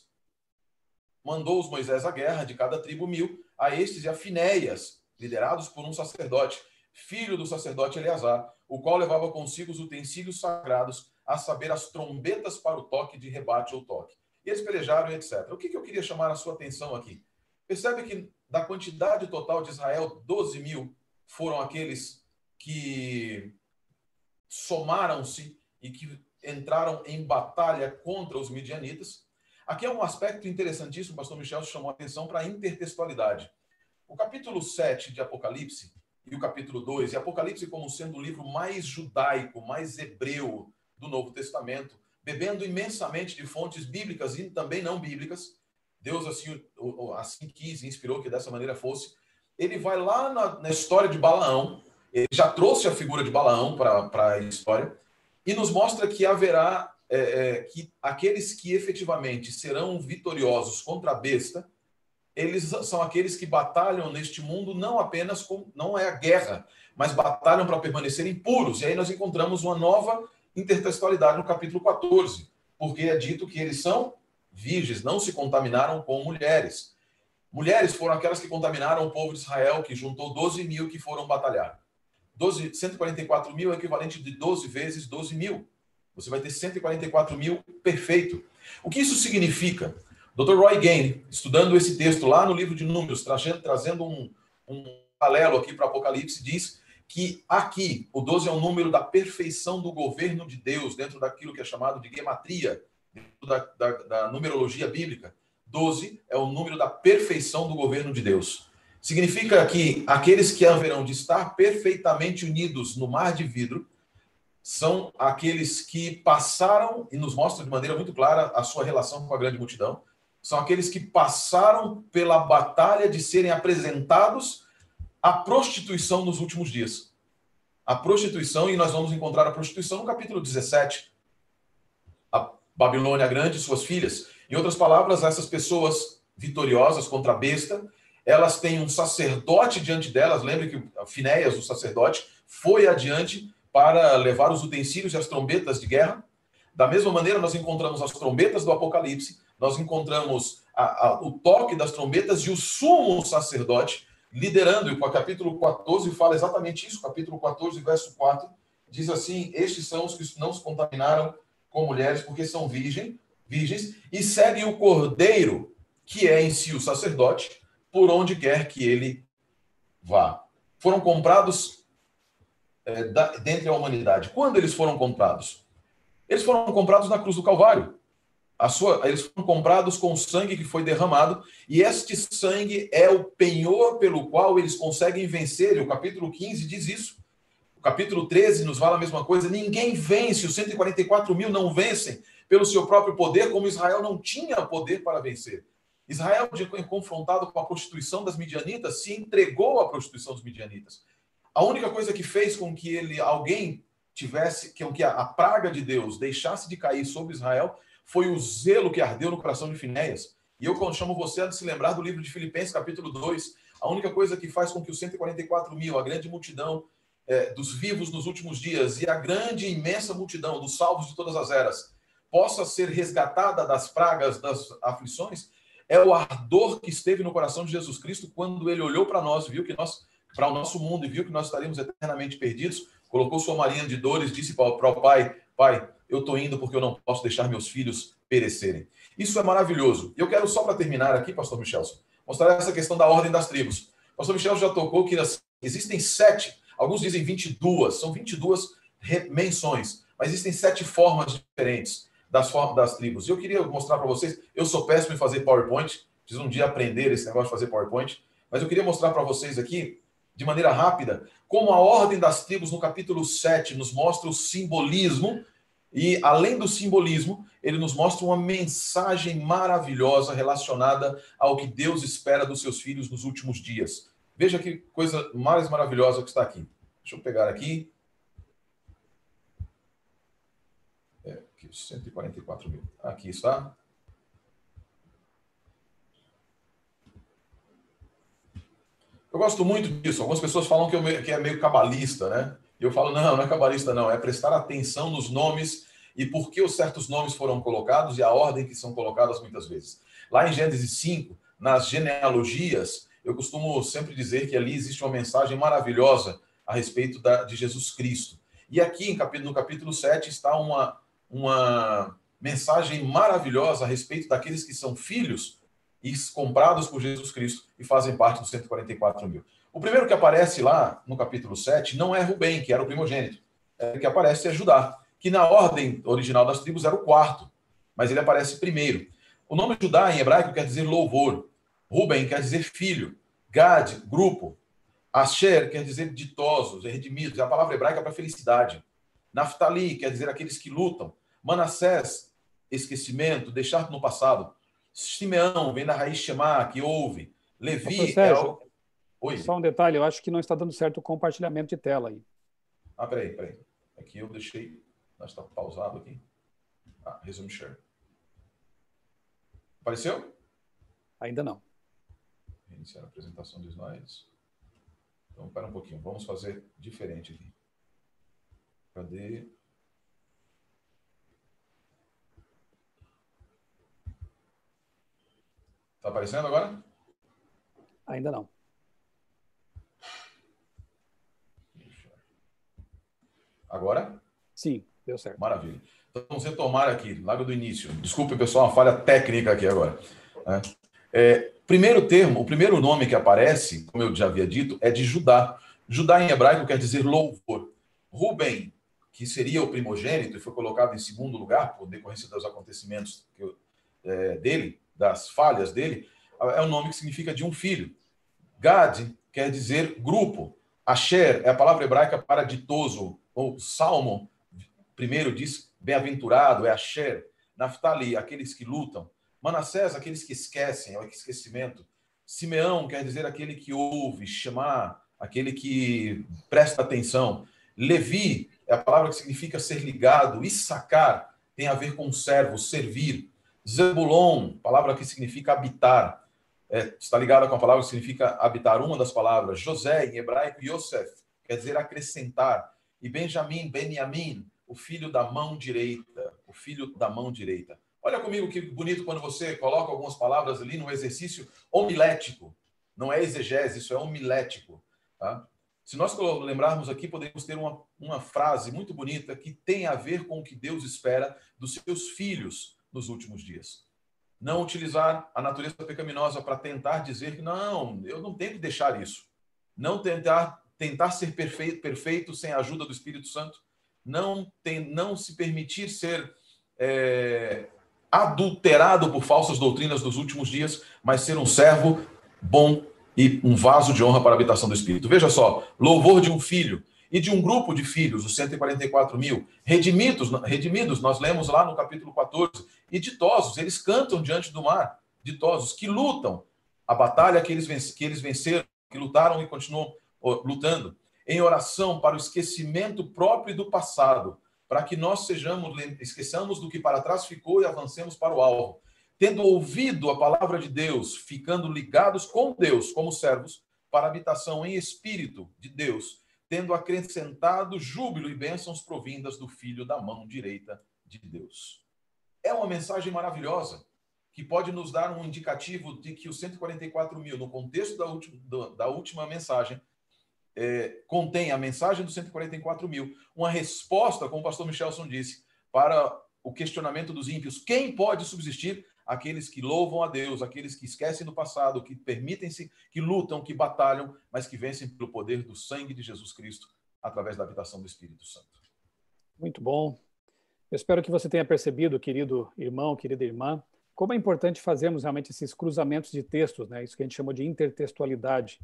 mandou os Moisés à guerra, de cada tribo mil, a estes e a Finéias, liderados por um sacerdote, filho do sacerdote Eleazar, o qual levava consigo os utensílios sagrados, a saber, as trombetas para o toque de rebate ou toque. E eles pelejaram etc. O que, que eu queria chamar a sua atenção aqui? Percebe que da quantidade total de Israel, 12 mil foram aqueles que somaram-se e que entraram em batalha contra os midianitas, Aqui é um aspecto interessantíssimo, o pastor Michel chamou a atenção para a intertextualidade. O capítulo 7 de Apocalipse e o capítulo 2, e Apocalipse como sendo o livro mais judaico, mais hebreu do Novo Testamento, bebendo imensamente de fontes bíblicas e também não bíblicas. Deus assim, assim quis inspirou que dessa maneira fosse. Ele vai lá na, na história de Balaão, ele já trouxe a figura de Balaão para a história, e nos mostra que haverá é, é, que aqueles que efetivamente serão vitoriosos contra a besta, eles são aqueles que batalham neste mundo não apenas com, não é a guerra, mas batalham para permanecerem puros. E aí nós encontramos uma nova intertextualidade no capítulo 14, porque é dito que eles são virgens, não se contaminaram com mulheres. Mulheres foram aquelas que contaminaram o povo de Israel, que juntou 12 mil que foram batalhar. 12, 144 mil é equivalente de 12 vezes 12 mil. Você vai ter 144 mil perfeito. O que isso significa? Dr. Roy Gain, estudando esse texto lá no livro de Números, trazendo, trazendo um, um paralelo aqui para Apocalipse, diz que aqui o 12 é o número da perfeição do governo de Deus, dentro daquilo que é chamado de gematria, da, da, da numerologia bíblica. 12 é o número da perfeição do governo de Deus. Significa que aqueles que haverão de estar perfeitamente unidos no mar de vidro são aqueles que passaram, e nos mostram de maneira muito clara a sua relação com a grande multidão, são aqueles que passaram pela batalha de serem apresentados à prostituição nos últimos dias. A prostituição, e nós vamos encontrar a prostituição no capítulo 17. A Babilônia Grande e suas filhas. Em outras palavras, essas pessoas vitoriosas contra a besta, elas têm um sacerdote diante delas. Lembre que Finéias, o sacerdote, foi adiante para levar os utensílios e as trombetas de guerra. Da mesma maneira, nós encontramos as trombetas do Apocalipse nós encontramos a, a, o toque das trombetas e o sumo sacerdote liderando, e o capítulo 14 fala exatamente isso, capítulo 14, verso 4, diz assim: Estes são os que não se contaminaram com mulheres, porque são virgem, virgens, e seguem o cordeiro, que é em si o sacerdote, por onde quer que ele vá. Foram comprados é, da, dentre a humanidade. Quando eles foram comprados? Eles foram comprados na cruz do Calvário. Sua, eles foram comprados com o sangue que foi derramado, e este sangue é o penhor pelo qual eles conseguem vencer. E o capítulo 15 diz isso. O capítulo 13 nos fala a mesma coisa. Ninguém vence, os 144 mil não vencem pelo seu próprio poder, como Israel não tinha poder para vencer. Israel, confrontado com a prostituição das midianitas, se entregou à prostituição dos midianitas. A única coisa que fez com que ele, alguém tivesse, que a, praga de Deus deixasse de cair sobre Israel, foi o zelo que ardeu no coração de Finéias. E eu chamo você a se lembrar do livro de Filipenses, capítulo 2. A única coisa que faz com que os 144 mil, a grande multidão é, dos vivos nos últimos dias e a grande imensa multidão dos salvos de todas as eras possa ser resgatada das pragas, das aflições, é o ardor que esteve no coração de Jesus Cristo quando ele olhou para nós, viu que nós, para o nosso mundo e viu que nós estaríamos eternamente perdidos, colocou sua marinha de dores, disse para o Pai: Pai, eu estou indo porque eu não posso deixar meus filhos perecerem. Isso é maravilhoso. Eu quero só para terminar aqui, pastor Michelson, mostrar essa questão da ordem das tribos. Pastor Michel já tocou que existem sete, alguns dizem 22, são 22 menções, mas existem sete formas diferentes das, das tribos. Eu queria mostrar para vocês, eu sou péssimo em fazer PowerPoint, preciso um dia aprender esse negócio de fazer PowerPoint, mas eu queria mostrar para vocês aqui, de maneira rápida, como a ordem das tribos no capítulo 7 nos mostra o simbolismo e, além do simbolismo, ele nos mostra uma mensagem maravilhosa relacionada ao que Deus espera dos seus filhos nos últimos dias. Veja que coisa mais maravilhosa que está aqui. Deixa eu pegar aqui. Aqui, 144 mil. Aqui está. Eu gosto muito disso. Algumas pessoas falam que, eu, que é meio cabalista, né? E eu falo, não, não é cabalista, não. É prestar atenção nos nomes e por que os certos nomes foram colocados e a ordem que são colocadas muitas vezes. Lá em Gênesis 5, nas genealogias, eu costumo sempre dizer que ali existe uma mensagem maravilhosa a respeito da, de Jesus Cristo. E aqui no capítulo 7 está uma, uma mensagem maravilhosa a respeito daqueles que são filhos e comprados por Jesus Cristo e fazem parte dos 144 mil. O primeiro que aparece lá no capítulo 7 não é Rubem, que era o primogênito. É, que aparece é Judá, que na ordem original das tribos era o quarto, mas ele aparece primeiro. O nome Judá em hebraico quer dizer louvor. Rubem quer dizer filho. Gad, grupo. Asher quer dizer ditosos, redimidos. É a palavra hebraica para felicidade. Naftali quer dizer aqueles que lutam. Manassés, esquecimento, deixar no passado. Simeão vem da raiz Shema, que ouve. Levi é o Oi. Só um detalhe, eu acho que não está dando certo o compartilhamento de tela aí. Ah, peraí, peraí. Aqui eu deixei. Nós está pausado aqui. Ah, resume share. Apareceu? Ainda não. Iniciar a apresentação de slides. Então, espera um pouquinho. Vamos fazer diferente aqui. Cadê? Aparecendo agora? Ainda não. Agora? Sim, deu certo. Maravilha. Então, vamos retomar aqui, logo do início. Desculpe, pessoal, uma falha técnica aqui agora. Né? É, primeiro termo, o primeiro nome que aparece, como eu já havia dito, é de Judá. Judá em hebraico quer dizer louvor. Rubem, que seria o primogênito e foi colocado em segundo lugar por decorrência dos acontecimentos eu, é, dele, das falhas dele, é o nome que significa de um filho. Gad quer dizer grupo. Asher é a palavra hebraica para ditoso, ou salmo. Primeiro diz bem-aventurado, é Asher. Naftali, aqueles que lutam. Manassés, aqueles que esquecem, é o esquecimento. Simeão quer dizer aquele que ouve, chamar, aquele que presta atenção. Levi é a palavra que significa ser ligado. Issacar tem a ver com servo, servir. Zebulon, palavra que significa habitar. É, está ligada com a palavra que significa habitar, uma das palavras. José, em hebraico, Yosef, quer dizer acrescentar. E Benjamim, Benjamim, o filho da mão direita. O filho da mão direita. Olha comigo que bonito quando você coloca algumas palavras ali no exercício homilético. Não é exegese, isso é homilético. Tá? Se nós lembrarmos aqui, podemos ter uma, uma frase muito bonita que tem a ver com o que Deus espera dos seus filhos nos últimos dias. Não utilizar a natureza pecaminosa para tentar dizer que não, eu não tenho que deixar isso. Não tentar tentar ser perfeito, perfeito sem a ajuda do Espírito Santo. Não tem, não se permitir ser é, adulterado por falsas doutrinas dos últimos dias, mas ser um servo bom e um vaso de honra para a habitação do Espírito. Veja só, louvor de um filho e de um grupo de filhos, os 144 mil, redimidos, redimidos, nós lemos lá no capítulo 14, e ditosos, eles cantam diante do mar, ditosos, que lutam a batalha que eles, que eles venceram, que lutaram e continuam lutando, em oração para o esquecimento próprio do passado, para que nós sejamos, esqueçamos do que para trás ficou e avancemos para o alvo. Tendo ouvido a palavra de Deus, ficando ligados com Deus como servos, para habitação em espírito de Deus, tendo acrescentado júbilo e bênçãos provindas do Filho da mão direita de Deus. É uma mensagem maravilhosa que pode nos dar um indicativo de que os 144 mil, no contexto da última, da última mensagem, é, contém a mensagem dos 144 mil, uma resposta, como o pastor Michelson disse, para o questionamento dos ímpios. Quem pode subsistir aqueles que louvam a Deus, aqueles que esquecem do passado, que permitem-se, que lutam, que batalham, mas que vencem pelo poder do sangue de Jesus Cristo através da habitação do Espírito Santo. Muito bom. Eu espero que você tenha percebido, querido irmão, querida irmã, como é importante fazermos realmente esses cruzamentos de textos, né? Isso que a gente chama de intertextualidade.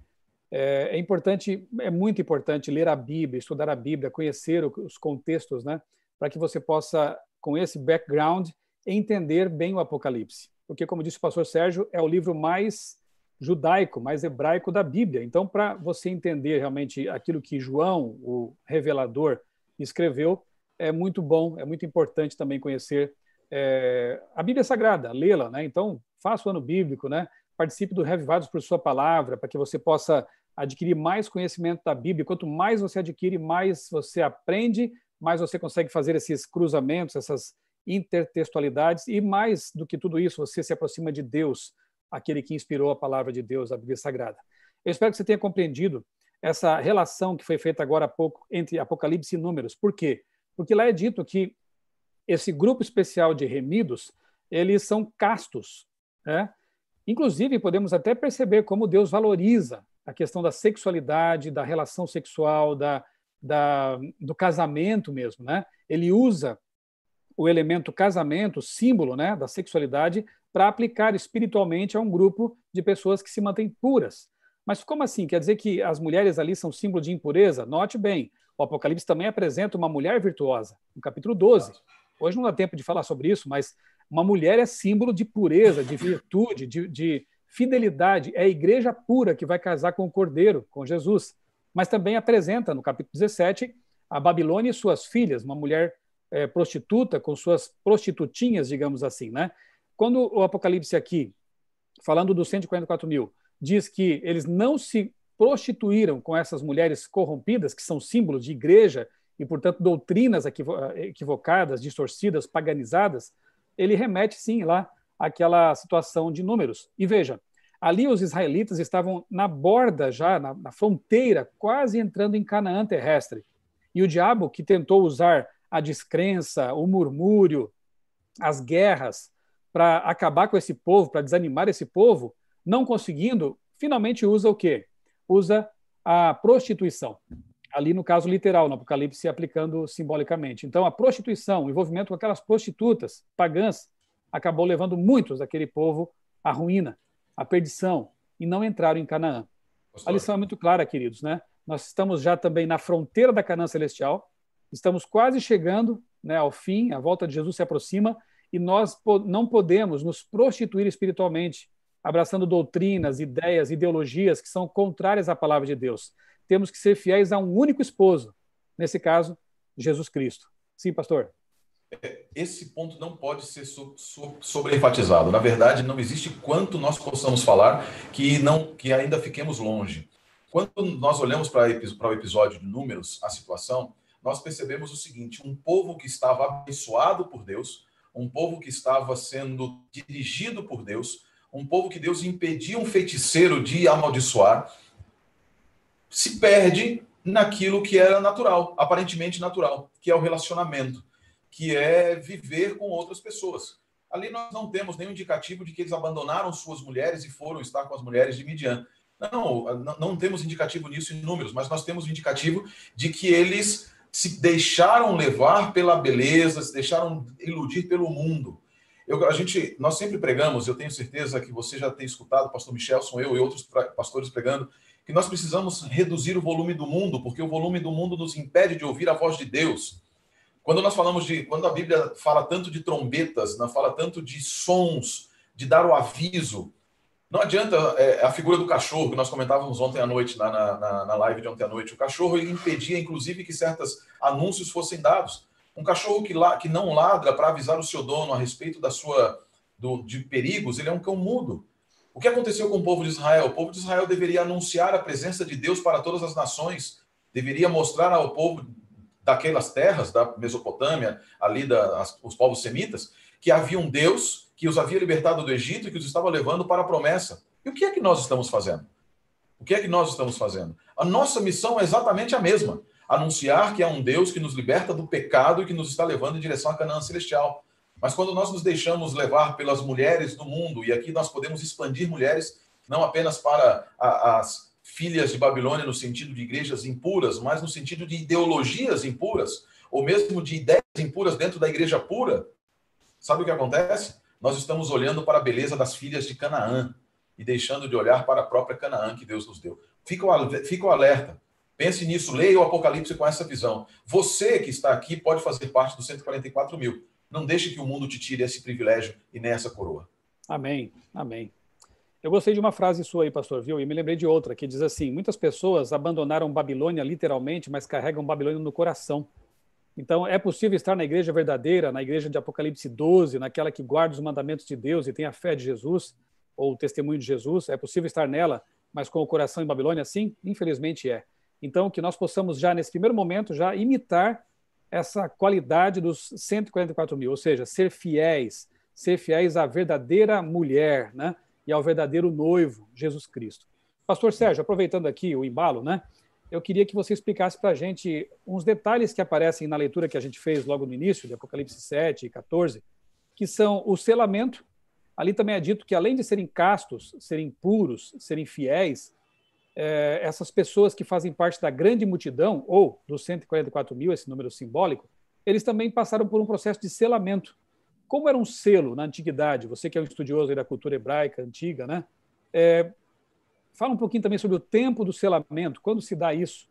É, é importante, é muito importante ler a Bíblia, estudar a Bíblia, conhecer os contextos, né? Para que você possa, com esse background, entender bem o Apocalipse. Porque, como disse o pastor Sérgio, é o livro mais judaico, mais hebraico da Bíblia. Então, para você entender realmente aquilo que João, o revelador, escreveu, é muito bom, é muito importante também conhecer é, a Bíblia Sagrada, lê-la. Né? Então, faça o ano bíblico, né? participe do Revivados por Sua Palavra, para que você possa adquirir mais conhecimento da Bíblia. Quanto mais você adquire, mais você aprende, mais você consegue fazer esses cruzamentos, essas intertextualidades, e mais do que tudo isso, você se aproxima de Deus, aquele que inspirou a palavra de Deus, a Bíblia Sagrada. Eu espero que você tenha compreendido essa relação que foi feita agora há pouco entre Apocalipse e Números. Por quê? Porque lá é dito que esse grupo especial de remidos, eles são castos. Né? Inclusive, podemos até perceber como Deus valoriza a questão da sexualidade, da relação sexual, da, da, do casamento mesmo. Né? Ele usa o elemento casamento, símbolo né, da sexualidade, para aplicar espiritualmente a um grupo de pessoas que se mantêm puras. Mas como assim? Quer dizer que as mulheres ali são símbolo de impureza? Note bem, o Apocalipse também apresenta uma mulher virtuosa, no capítulo 12. Hoje não dá tempo de falar sobre isso, mas uma mulher é símbolo de pureza, de virtude, de, de fidelidade. É a igreja pura que vai casar com o cordeiro, com Jesus. Mas também apresenta, no capítulo 17, a Babilônia e suas filhas, uma mulher é, prostituta, com suas prostitutinhas, digamos assim. Né? Quando o Apocalipse aqui, falando dos 144 mil, diz que eles não se prostituíram com essas mulheres corrompidas, que são símbolos de igreja e, portanto, doutrinas equivocadas, distorcidas, paganizadas, ele remete sim lá àquela situação de números. E veja, ali os israelitas estavam na borda já, na, na fronteira, quase entrando em Canaã terrestre. E o diabo, que tentou usar a descrença, o murmúrio, as guerras, para acabar com esse povo, para desanimar esse povo, não conseguindo, finalmente usa o quê? Usa a prostituição. Ali no caso literal, no Apocalipse, aplicando simbolicamente. Então, a prostituição, o envolvimento com aquelas prostitutas pagãs, acabou levando muitos daquele povo à ruína, à perdição, e não entraram em Canaã. A lição é muito clara, queridos, né? Nós estamos já também na fronteira da Canaã celestial, estamos quase chegando né, ao fim, a volta de Jesus se aproxima, e nós não podemos nos prostituir espiritualmente, abraçando doutrinas, ideias, ideologias que são contrárias à palavra de Deus. Temos que ser fiéis a um único esposo, nesse caso, Jesus Cristo. Sim, pastor? É, esse ponto não pode ser so, so, sobreenfatizado. Na verdade, não existe quanto nós possamos falar que não que ainda fiquemos longe. Quando nós olhamos para, para o episódio de Números, a situação, nós percebemos o seguinte: um povo que estava abençoado por Deus, um povo que estava sendo dirigido por Deus, um povo que Deus impedia um feiticeiro de amaldiçoar, se perde naquilo que era natural, aparentemente natural, que é o relacionamento, que é viver com outras pessoas. Ali nós não temos nenhum indicativo de que eles abandonaram suas mulheres e foram estar com as mulheres de Midian. Não, não temos indicativo nisso em números, mas nós temos indicativo de que eles se deixaram levar pela beleza, se deixaram iludir pelo mundo. Eu, a gente, nós sempre pregamos, eu tenho certeza que você já tem escutado, pastor Michelson, eu e outros pastores pregando, que nós precisamos reduzir o volume do mundo, porque o volume do mundo nos impede de ouvir a voz de Deus. Quando nós falamos de, quando a Bíblia fala tanto de trombetas, não fala tanto de sons, de dar o aviso, não adianta é, a figura do cachorro, que nós comentávamos ontem à noite, na, na, na live de ontem à noite. O cachorro ele impedia, inclusive, que certos anúncios fossem dados. Um cachorro que, la, que não ladra para avisar o seu dono a respeito da sua do, de perigos, ele é um cão mudo. O que aconteceu com o povo de Israel? O povo de Israel deveria anunciar a presença de Deus para todas as nações, deveria mostrar ao povo daquelas terras, da Mesopotâmia, ali da, as, os povos semitas, que havia um Deus que os havia libertado do Egito e que os estava levando para a promessa. E o que é que nós estamos fazendo? O que é que nós estamos fazendo? A nossa missão é exatamente a mesma: anunciar que há um Deus que nos liberta do pecado e que nos está levando em direção à Canaã celestial. Mas quando nós nos deixamos levar pelas mulheres do mundo, e aqui nós podemos expandir mulheres não apenas para a, as filhas de Babilônia no sentido de igrejas impuras, mas no sentido de ideologias impuras, ou mesmo de ideias impuras dentro da igreja pura, sabe o que acontece? nós estamos olhando para a beleza das filhas de Canaã e deixando de olhar para a própria Canaã que Deus nos deu. Fica o, alerta. Pense nisso, leia o Apocalipse com essa visão. Você que está aqui pode fazer parte dos 144 mil. Não deixe que o mundo te tire esse privilégio e nem essa coroa. Amém, amém. Eu gostei de uma frase sua aí, pastor, viu? E me lembrei de outra, que diz assim: muitas pessoas abandonaram Babilônia literalmente, mas carregam Babilônia no coração. Então, é possível estar na igreja verdadeira, na igreja de Apocalipse 12, naquela que guarda os mandamentos de Deus e tem a fé de Jesus, ou o testemunho de Jesus, é possível estar nela, mas com o coração em Babilônia? Sim, infelizmente é. Então, que nós possamos já, nesse primeiro momento, já imitar essa qualidade dos 144 mil, ou seja, ser fiéis, ser fiéis à verdadeira mulher, né? E ao verdadeiro noivo, Jesus Cristo. Pastor Sérgio, aproveitando aqui o embalo, né? eu queria que você explicasse para a gente uns detalhes que aparecem na leitura que a gente fez logo no início, de Apocalipse 7 e 14, que são o selamento. Ali também é dito que, além de serem castos, serem puros, serem fiéis, é, essas pessoas que fazem parte da grande multidão, ou dos 144 mil, esse número simbólico, eles também passaram por um processo de selamento. Como era um selo na antiguidade? Você que é um estudioso da cultura hebraica antiga, né? É, Fala um pouquinho também sobre o tempo do selamento, quando se dá isso.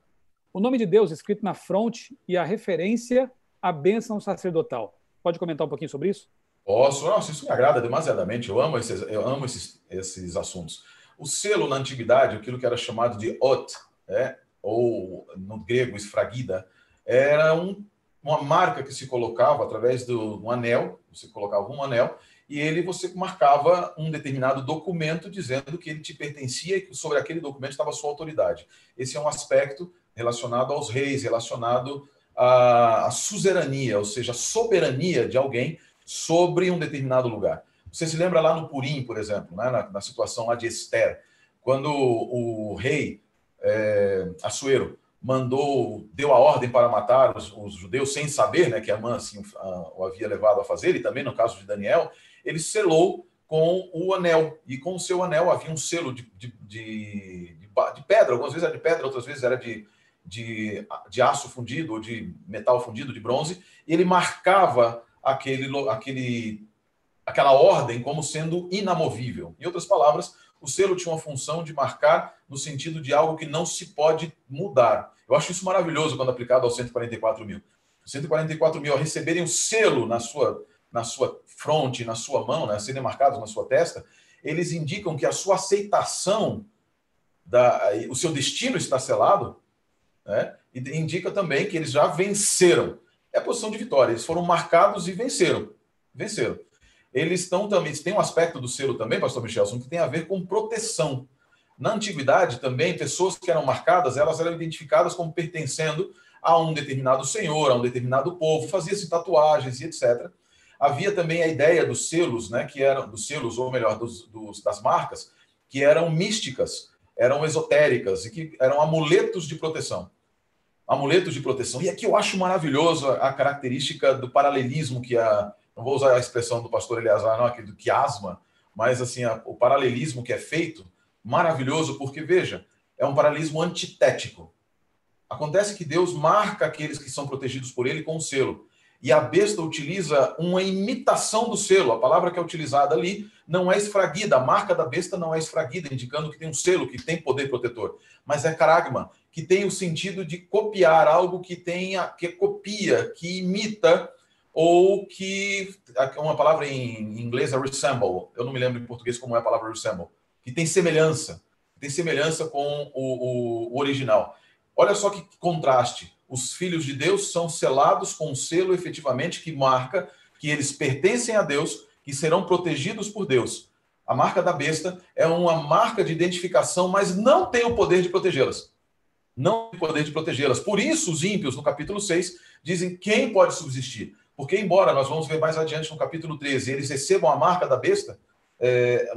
O nome de Deus escrito na fronte e a referência à bênção sacerdotal. Pode comentar um pouquinho sobre isso? Posso. Nossa, isso me agrada demasiadamente. Eu amo esses, eu amo esses, esses assuntos. O selo na antiguidade, aquilo que era chamado de ot, é, ou no grego esfragida, era um, uma marca que se colocava através do um anel, você colocava um anel, e ele você marcava um determinado documento dizendo que ele te pertencia e que sobre aquele documento estava sua autoridade. Esse é um aspecto relacionado aos reis, relacionado à, à suzerania, ou seja, soberania de alguém sobre um determinado lugar. Você se lembra lá no Purim, por exemplo, né, na, na situação lá de Esther, quando o, rei é, Assuero mandou, deu a ordem para matar os, os judeus sem saber né, que Amã assim, o havia levado a fazer, e também no caso de Daniel, ele selou com o anel, e com o seu anel havia um selo de, de, de, de pedra, algumas vezes era de pedra, outras vezes era de, de, de aço fundido ou de metal fundido, de bronze, e ele marcava aquele, aquele, aquela ordem como sendo inamovível. Em outras palavras, o selo tinha uma função de marcar no sentido de algo que não se pode mudar. Eu acho isso maravilhoso quando aplicado aos 144 mil. 144 mil, ao receberem o selo na sua, na sua fronte, na sua mão, né, serem marcados na sua testa, eles indicam que a sua aceitação, da, o seu destino está selado, né, e indica também que eles já venceram. É a posição de vitória. Eles foram marcados e venceram. Venceram eles estão também, tem um aspecto do selo também, pastor Michelson, que tem a ver com proteção. Na antiguidade também, pessoas que eram marcadas, elas eram identificadas como pertencendo a um determinado senhor, a um determinado povo, fazia-se tatuagens e etc. Havia também a ideia dos selos, né, que eram dos selos, ou melhor, dos, dos, das marcas, que eram místicas, eram esotéricas e que eram amuletos de proteção. Amuletos de proteção. E aqui eu acho maravilhoso a característica do paralelismo que a, não vou usar a expressão do pastor Eleazar, não, aquele do quiasma, mas assim, a, o paralelismo que é feito, maravilhoso, porque veja, é um paralelismo antitético. Acontece que Deus marca aqueles que são protegidos por ele com o selo. E a besta utiliza uma imitação do selo. A palavra que é utilizada ali não é esfraguida. A marca da besta não é esfraguida, indicando que tem um selo, que tem poder protetor. Mas é caragma, que tem o sentido de copiar algo que tenha, que copia, que imita ou que uma palavra em inglês é resemble, eu não me lembro em português como é a palavra resemble, que tem semelhança, tem semelhança com o, o, original. Olha só que contraste. Os filhos de Deus são selados com um selo efetivamente que marca que eles pertencem a Deus, que serão protegidos por Deus. A marca da besta é uma marca de identificação, mas não tem o poder de protegê-las. Não tem o poder de protegê-las. Por isso, os ímpios, no capítulo 6, dizem quem pode subsistir. Porque, embora nós vamos ver mais adiante no capítulo 13, eles recebam a marca da besta, é,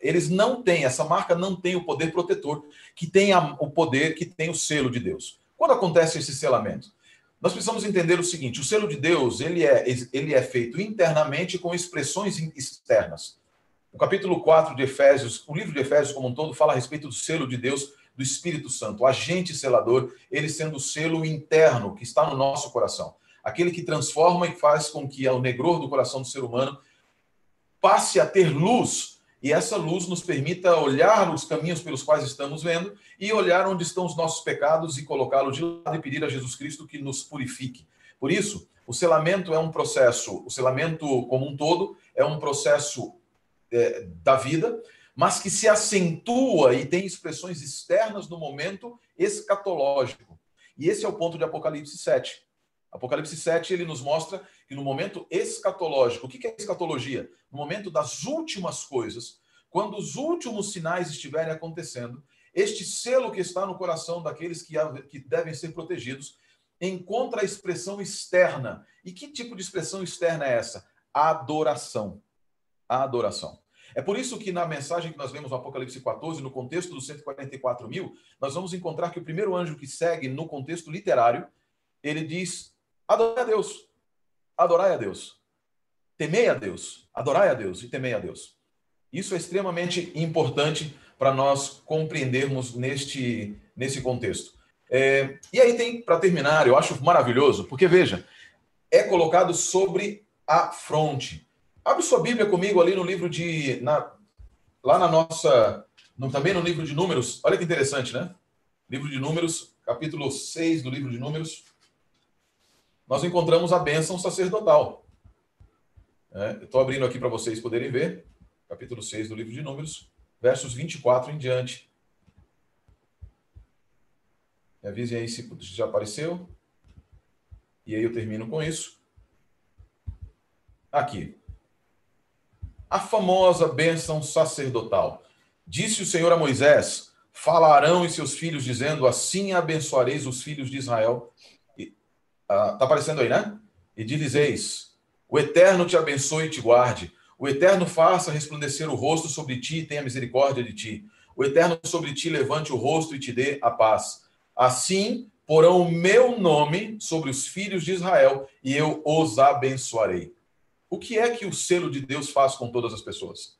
eles não têm, essa marca não tem o poder protetor, que tem a, o poder, que tem o selo de Deus. Quando acontece esse selamento? Nós precisamos entender o seguinte: o selo de Deus ele é, ele é feito internamente com expressões externas. O capítulo 4 de Efésios, o livro de Efésios como um todo, fala a respeito do selo de Deus, do Espírito Santo, o agente selador, ele sendo o selo interno que está no nosso coração aquele que transforma e faz com que o negror do coração do ser humano passe a ter luz e essa luz nos permita olhar os caminhos pelos quais estamos vendo e olhar onde estão os nossos pecados e colocá-los de lado e pedir a Jesus Cristo que nos purifique. Por isso, o selamento é um processo, o selamento como um todo é um processo é, da vida, mas que se acentua e tem expressões externas no momento escatológico. E esse é o ponto de Apocalipse 7. Apocalipse 7 ele nos mostra que no momento escatológico, o que é escatologia? No momento das últimas coisas, quando os últimos sinais estiverem acontecendo, este selo que está no coração daqueles que, que devem ser protegidos encontra a expressão externa. E que tipo de expressão externa é essa? Adoração. A adoração. É por isso que na mensagem que nós vemos no Apocalipse 14, no contexto dos 144 mil, nós vamos encontrar que o primeiro anjo que segue no contexto literário, ele diz Adorai a Deus. Adorai a Deus. Temei a Deus. Adorai a Deus e temei a Deus. Isso é extremamente importante para nós compreendermos neste, nesse contexto. É, e aí tem, para terminar, eu acho maravilhoso, porque veja, é colocado sobre a fronte. Abre sua Bíblia comigo ali no livro de. Na, lá na nossa. No, também no livro de Números. Olha que interessante, né? Livro de Números, capítulo 6 do livro de Números nós encontramos a bênção sacerdotal. É, Estou abrindo aqui para vocês poderem ver, capítulo 6 do livro de Números, versos 24 em diante. Me avisem aí se já apareceu. E aí eu termino com isso. Aqui. a famosa bênção sacerdotal. Disse o Senhor a Moisés: Falarão e seus filhos, dizendo: Assim abençoareis os filhos de Israel. Está uh, aparecendo aí, né? E dizeis: O Eterno te abençoe e te guarde. O Eterno faça resplandecer o rosto sobre ti e tenha misericórdia de ti. O Eterno sobre ti levante o rosto e te dê a paz. Assim porão o meu nome sobre os filhos de Israel e eu os abençoarei. O que é que o selo de Deus faz com todas as pessoas?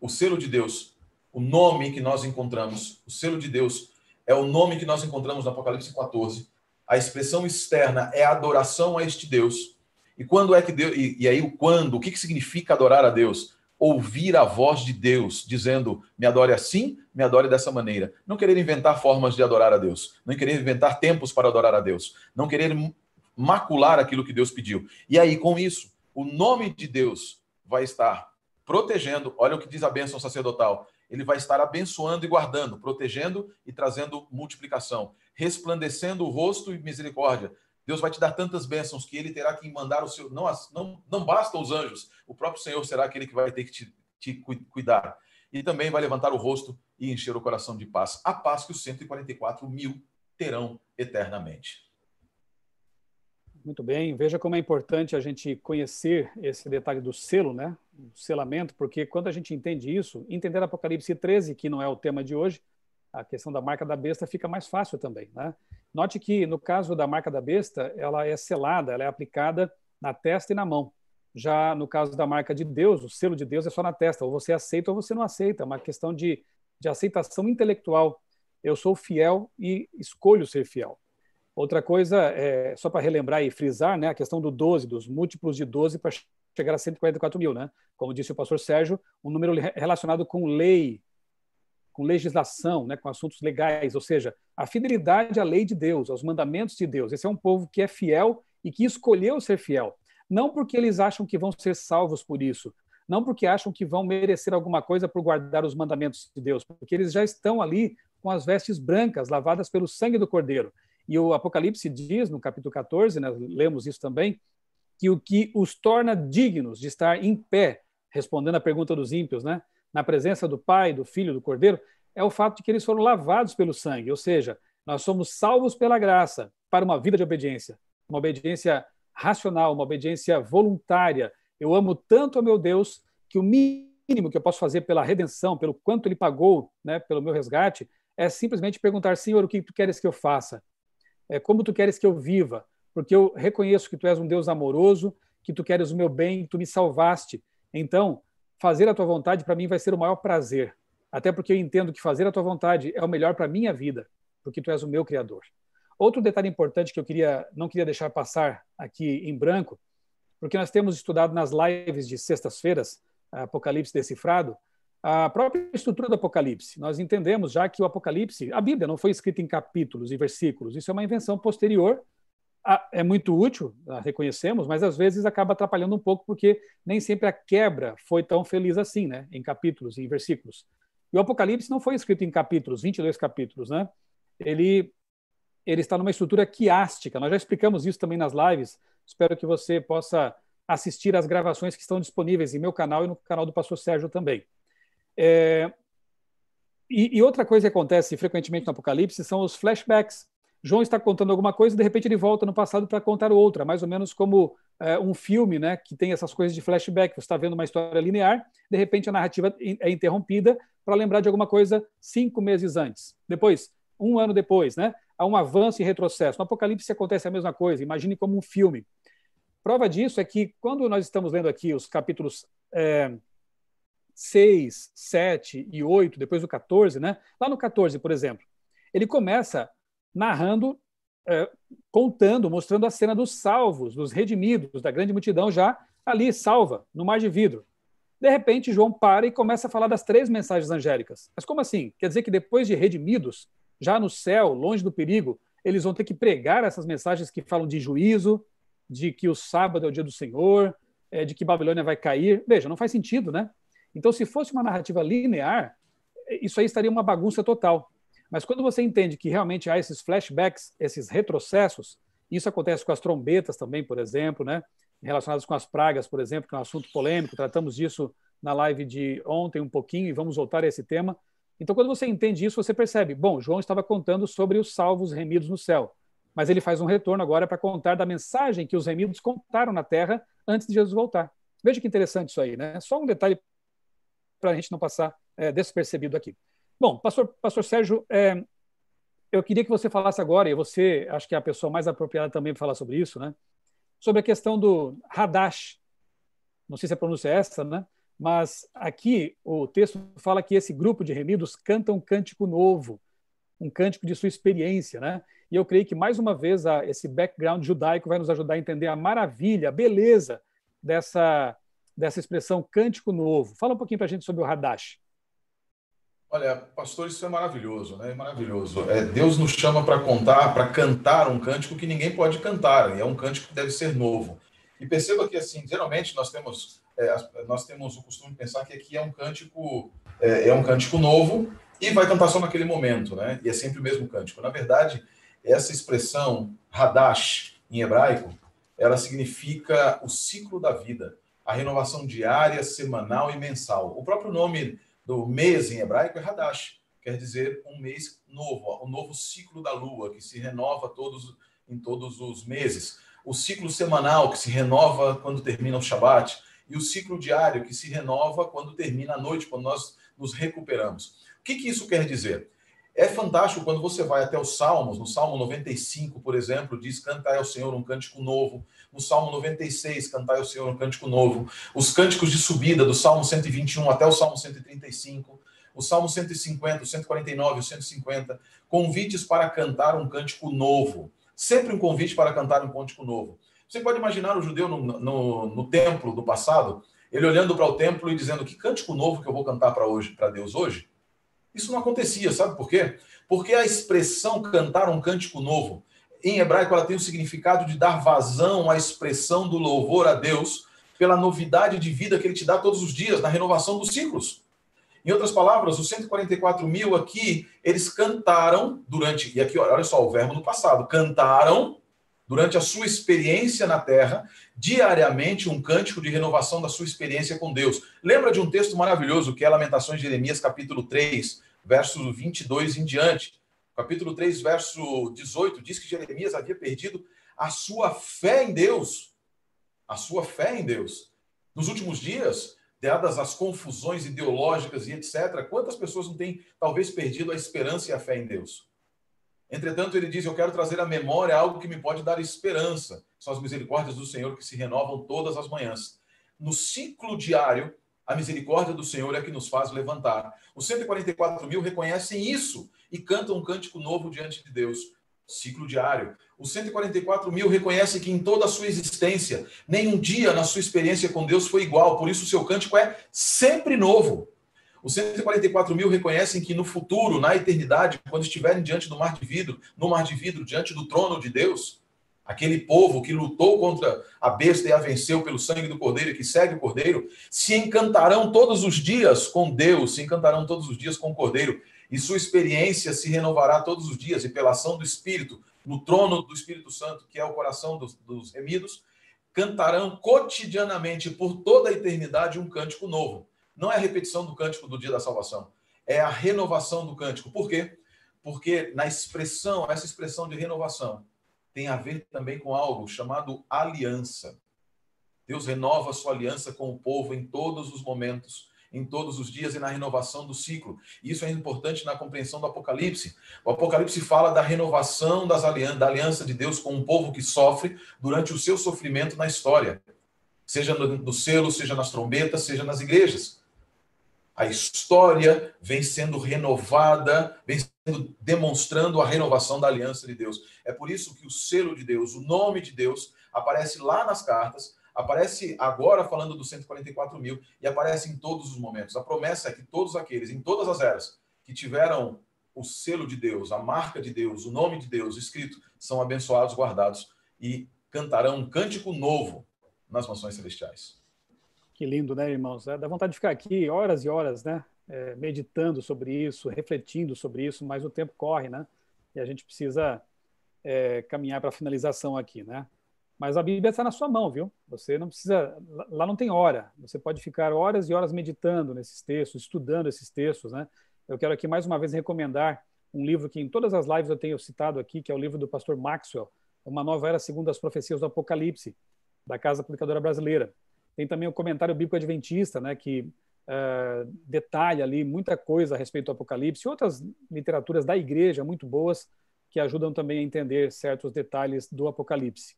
O selo de Deus, o nome que nós encontramos, o selo de Deus é o nome que nós encontramos no Apocalipse 14. A expressão externa é adoração a este Deus. E quando é que Deus. E, e aí, o quando? O que, que significa adorar a Deus? ouvir a voz de Deus dizendo: me adore assim, me adore dessa maneira. Não querer inventar formas de adorar a Deus, não querer inventar tempos para adorar a Deus, não querer macular aquilo que Deus pediu. E aí, com isso, o nome de Deus vai estar protegendo. Olha o que diz a bênção sacerdotal. Ele vai estar abençoando e guardando, protegendo e trazendo multiplicação, resplandecendo o rosto e misericórdia, Deus vai te dar tantas bênçãos que ele terá que mandar o seu. Não, não, não basta os anjos, o próprio Senhor será aquele que vai ter que te, te cuidar. E também vai levantar o rosto e encher o coração de paz. A paz que os 144 mil terão eternamente. Muito bem, veja como é importante a gente conhecer esse detalhe do selo, né? O selamento, porque quando a gente entende isso, entender Apocalipse 13, que não é o tema de hoje, a questão da marca da besta fica mais fácil também, né? Note que, no caso da marca da besta, ela é selada, ela é aplicada na testa e na mão. Já no caso da marca de Deus, o selo de Deus é só na testa. Ou você aceita ou você não aceita. É uma questão de, de aceitação intelectual. Eu sou fiel e escolho ser fiel. Outra coisa, é, só para relembrar e frisar, né, a questão do 12, dos múltiplos de 12 para chegar a 144 mil. Né? Como disse o pastor Sérgio, um número relacionado com lei, com legislação, né, com assuntos legais, ou seja, a fidelidade à lei de Deus, aos mandamentos de Deus. Esse é um povo que é fiel e que escolheu ser fiel. Não porque eles acham que vão ser salvos por isso, não porque acham que vão merecer alguma coisa por guardar os mandamentos de Deus, porque eles já estão ali com as vestes brancas, lavadas pelo sangue do Cordeiro. E o Apocalipse diz, no capítulo 14, né, lemos isso também, que o que os torna dignos de estar em pé, respondendo à pergunta dos ímpios, né, na presença do Pai, do Filho, do Cordeiro, é o fato de que eles foram lavados pelo sangue, ou seja, nós somos salvos pela graça para uma vida de obediência, uma obediência racional, uma obediência voluntária. Eu amo tanto a meu Deus que o mínimo que eu posso fazer pela redenção, pelo quanto ele pagou, né, pelo meu resgate, é simplesmente perguntar, Senhor, o que tu queres que eu faça? É, como tu queres que eu viva? Porque eu reconheço que tu és um Deus amoroso, que tu queres o meu bem, tu me salvaste. Então, fazer a tua vontade para mim vai ser o maior prazer, até porque eu entendo que fazer a tua vontade é o melhor para minha vida, porque tu és o meu criador. Outro detalhe importante que eu queria não queria deixar passar aqui em branco, porque nós temos estudado nas lives de sextas-feiras Apocalipse decifrado, a própria estrutura do Apocalipse. Nós entendemos já que o Apocalipse, a Bíblia não foi escrita em capítulos e versículos, isso é uma invenção posterior é muito útil, reconhecemos, mas às vezes acaba atrapalhando um pouco porque nem sempre a quebra foi tão feliz assim, né? Em capítulos em versículos. E o Apocalipse não foi escrito em capítulos, 22 capítulos, né? Ele ele está numa estrutura quiástica. Nós já explicamos isso também nas lives. Espero que você possa assistir às gravações que estão disponíveis em meu canal e no canal do Pastor Sérgio também. É... E, e outra coisa que acontece frequentemente no Apocalipse são os flashbacks João está contando alguma coisa, de repente ele volta no passado para contar outra, mais ou menos como é, um filme, né, que tem essas coisas de flashback. Você está vendo uma história linear, de repente a narrativa é interrompida para lembrar de alguma coisa cinco meses antes. Depois, um ano depois, né, há um avanço e retrocesso. No Apocalipse acontece a mesma coisa. Imagine como um filme. Prova disso é que quando nós estamos lendo aqui os capítulos é, 6, 7 e 8, depois do 14, né? Lá no 14, por exemplo, ele começa narrando, é, contando, mostrando a cena dos salvos, dos redimidos, da grande multidão já ali salva, no mar de vidro. De repente, João para e começa a falar das três mensagens angélicas. Mas como assim? Quer dizer que depois de redimidos, já no céu, longe do perigo, eles vão ter que pregar essas mensagens que falam de juízo, de que o sábado é o dia do Senhor, é, de que Babilônia vai cair. Veja, não faz sentido, né? Então, se fosse uma narrativa linear, isso aí estaria uma bagunça total. Mas quando você entende que realmente há esses flashbacks, esses retrocessos, isso acontece com as trombetas também, por exemplo, né? relacionadas com as pragas, por exemplo, que é um assunto polêmico, tratamos disso na live de ontem um pouquinho e vamos voltar a esse tema. Então, quando você entende isso, você percebe, bom, João estava contando sobre os salvos remidos no céu, mas ele faz um retorno agora para contar da mensagem que os remidos contaram na terra antes de Jesus voltar. Veja que interessante isso aí, né? Só um detalhe para a gente não passar é, despercebido aqui. Bom, pastor, pastor Sérgio, é, eu queria que você falasse agora, e você acho que é a pessoa mais apropriada também para falar sobre isso, né? Sobre a questão do Hadash. Não sei se a pronúncia é essa, né? Mas aqui o texto fala que esse grupo de remidos canta um cântico novo, um cântico de sua experiência, né? E eu creio que mais uma vez esse background judaico vai nos ajudar a entender a maravilha, a beleza dessa dessa expressão cântico novo. Fala um pouquinho para a gente sobre o Hadash. Olha, pastor, isso é maravilhoso, né? Maravilhoso. É, Deus nos chama para contar, para cantar um cântico que ninguém pode cantar, e é um cântico que deve ser novo. E perceba que, assim, geralmente nós temos, é, nós temos o costume de pensar que aqui é um cântico, é, é, um cântico novo e vai cantar só naquele momento, né? E é sempre o mesmo cântico. Na verdade, essa expressão Hadash em hebraico, ela significa o ciclo da vida, a renovação diária, semanal e mensal. O próprio nome do mês em hebraico é Hadash, quer dizer um mês novo, um novo ciclo da lua, que se renova todos em todos os meses. O ciclo semanal, que se renova quando termina o Shabat, e o ciclo diário, que se renova quando termina a noite, quando nós nos recuperamos. O que, que isso quer dizer? É fantástico quando você vai até os Salmos, no Salmo 95, por exemplo, diz: Cantai ao Senhor um cântico novo. No Salmo 96, Cantai ao Senhor um cântico novo. Os cânticos de subida, do Salmo 121 até o Salmo 135. O Salmo 150, o 149, o 150. Convites para cantar um cântico novo. Sempre um convite para cantar um cântico novo. Você pode imaginar o judeu no, no, no templo do passado, ele olhando para o templo e dizendo: Que cântico novo que eu vou cantar para hoje, para Deus hoje? Isso não acontecia, sabe por quê? Porque a expressão cantar um cântico novo, em hebraico, ela tem o significado de dar vazão à expressão do louvor a Deus pela novidade de vida que ele te dá todos os dias, na renovação dos ciclos. Em outras palavras, os 144 mil aqui, eles cantaram durante, e aqui olha só o verbo no passado, cantaram durante a sua experiência na terra, diariamente um cântico de renovação da sua experiência com Deus. Lembra de um texto maravilhoso que é Lamentações de Jeremias, capítulo 3, verso 22 em diante. Capítulo 3, verso 18, diz que Jeremias havia perdido a sua fé em Deus. A sua fé em Deus. Nos últimos dias, dadas as confusões ideológicas e etc., quantas pessoas não têm talvez perdido a esperança e a fé em Deus? Entretanto, ele diz: Eu quero trazer à memória algo que me pode dar esperança. São as misericórdias do Senhor que se renovam todas as manhãs. No ciclo diário, a misericórdia do Senhor é que nos faz levantar. Os 144 mil reconhecem isso e cantam um cântico novo diante de Deus. Ciclo diário. Os 144 mil reconhecem que em toda a sua existência, nenhum dia na sua experiência com Deus foi igual, por isso o seu cântico é sempre novo. Os 144 mil reconhecem que no futuro, na eternidade, quando estiverem diante do mar de vidro, no mar de vidro, diante do trono de Deus, aquele povo que lutou contra a besta e a venceu pelo sangue do cordeiro e que segue o cordeiro, se encantarão todos os dias com Deus, se encantarão todos os dias com o cordeiro, e sua experiência se renovará todos os dias, e pela ação do Espírito, no trono do Espírito Santo, que é o coração dos, dos remidos, cantarão cotidianamente por toda a eternidade um cântico novo não é a repetição do cântico do dia da salvação, é a renovação do cântico. Por quê? Porque na expressão, essa expressão de renovação tem a ver também com algo chamado aliança. Deus renova a sua aliança com o povo em todos os momentos, em todos os dias e na renovação do ciclo. Isso é importante na compreensão do Apocalipse. O Apocalipse fala da renovação das da aliança de Deus com um povo que sofre durante o seu sofrimento na história, seja no, no selo, seja nas trombetas, seja nas igrejas. A história vem sendo renovada, vem sendo demonstrando a renovação da aliança de Deus. É por isso que o selo de Deus, o nome de Deus, aparece lá nas cartas, aparece agora falando dos 144 mil e aparece em todos os momentos. A promessa é que todos aqueles, em todas as eras, que tiveram o selo de Deus, a marca de Deus, o nome de Deus escrito, são abençoados, guardados e cantarão um cântico novo nas mansões celestiais. Que lindo, né, irmãos? Dá vontade de ficar aqui horas e horas, né? É, meditando sobre isso, refletindo sobre isso, mas o tempo corre, né? E a gente precisa é, caminhar para a finalização aqui, né? Mas a Bíblia está na sua mão, viu? Você não precisa. Lá não tem hora. Você pode ficar horas e horas meditando nesses textos, estudando esses textos, né? Eu quero aqui mais uma vez recomendar um livro que em todas as lives eu tenho citado aqui, que é o livro do pastor Maxwell, Uma Nova Era Segundo as Profecias do Apocalipse, da Casa Publicadora Brasileira. Tem também o Comentário Bíblico Adventista, né, que uh, detalha ali muita coisa a respeito do Apocalipse, e outras literaturas da igreja muito boas que ajudam também a entender certos detalhes do Apocalipse.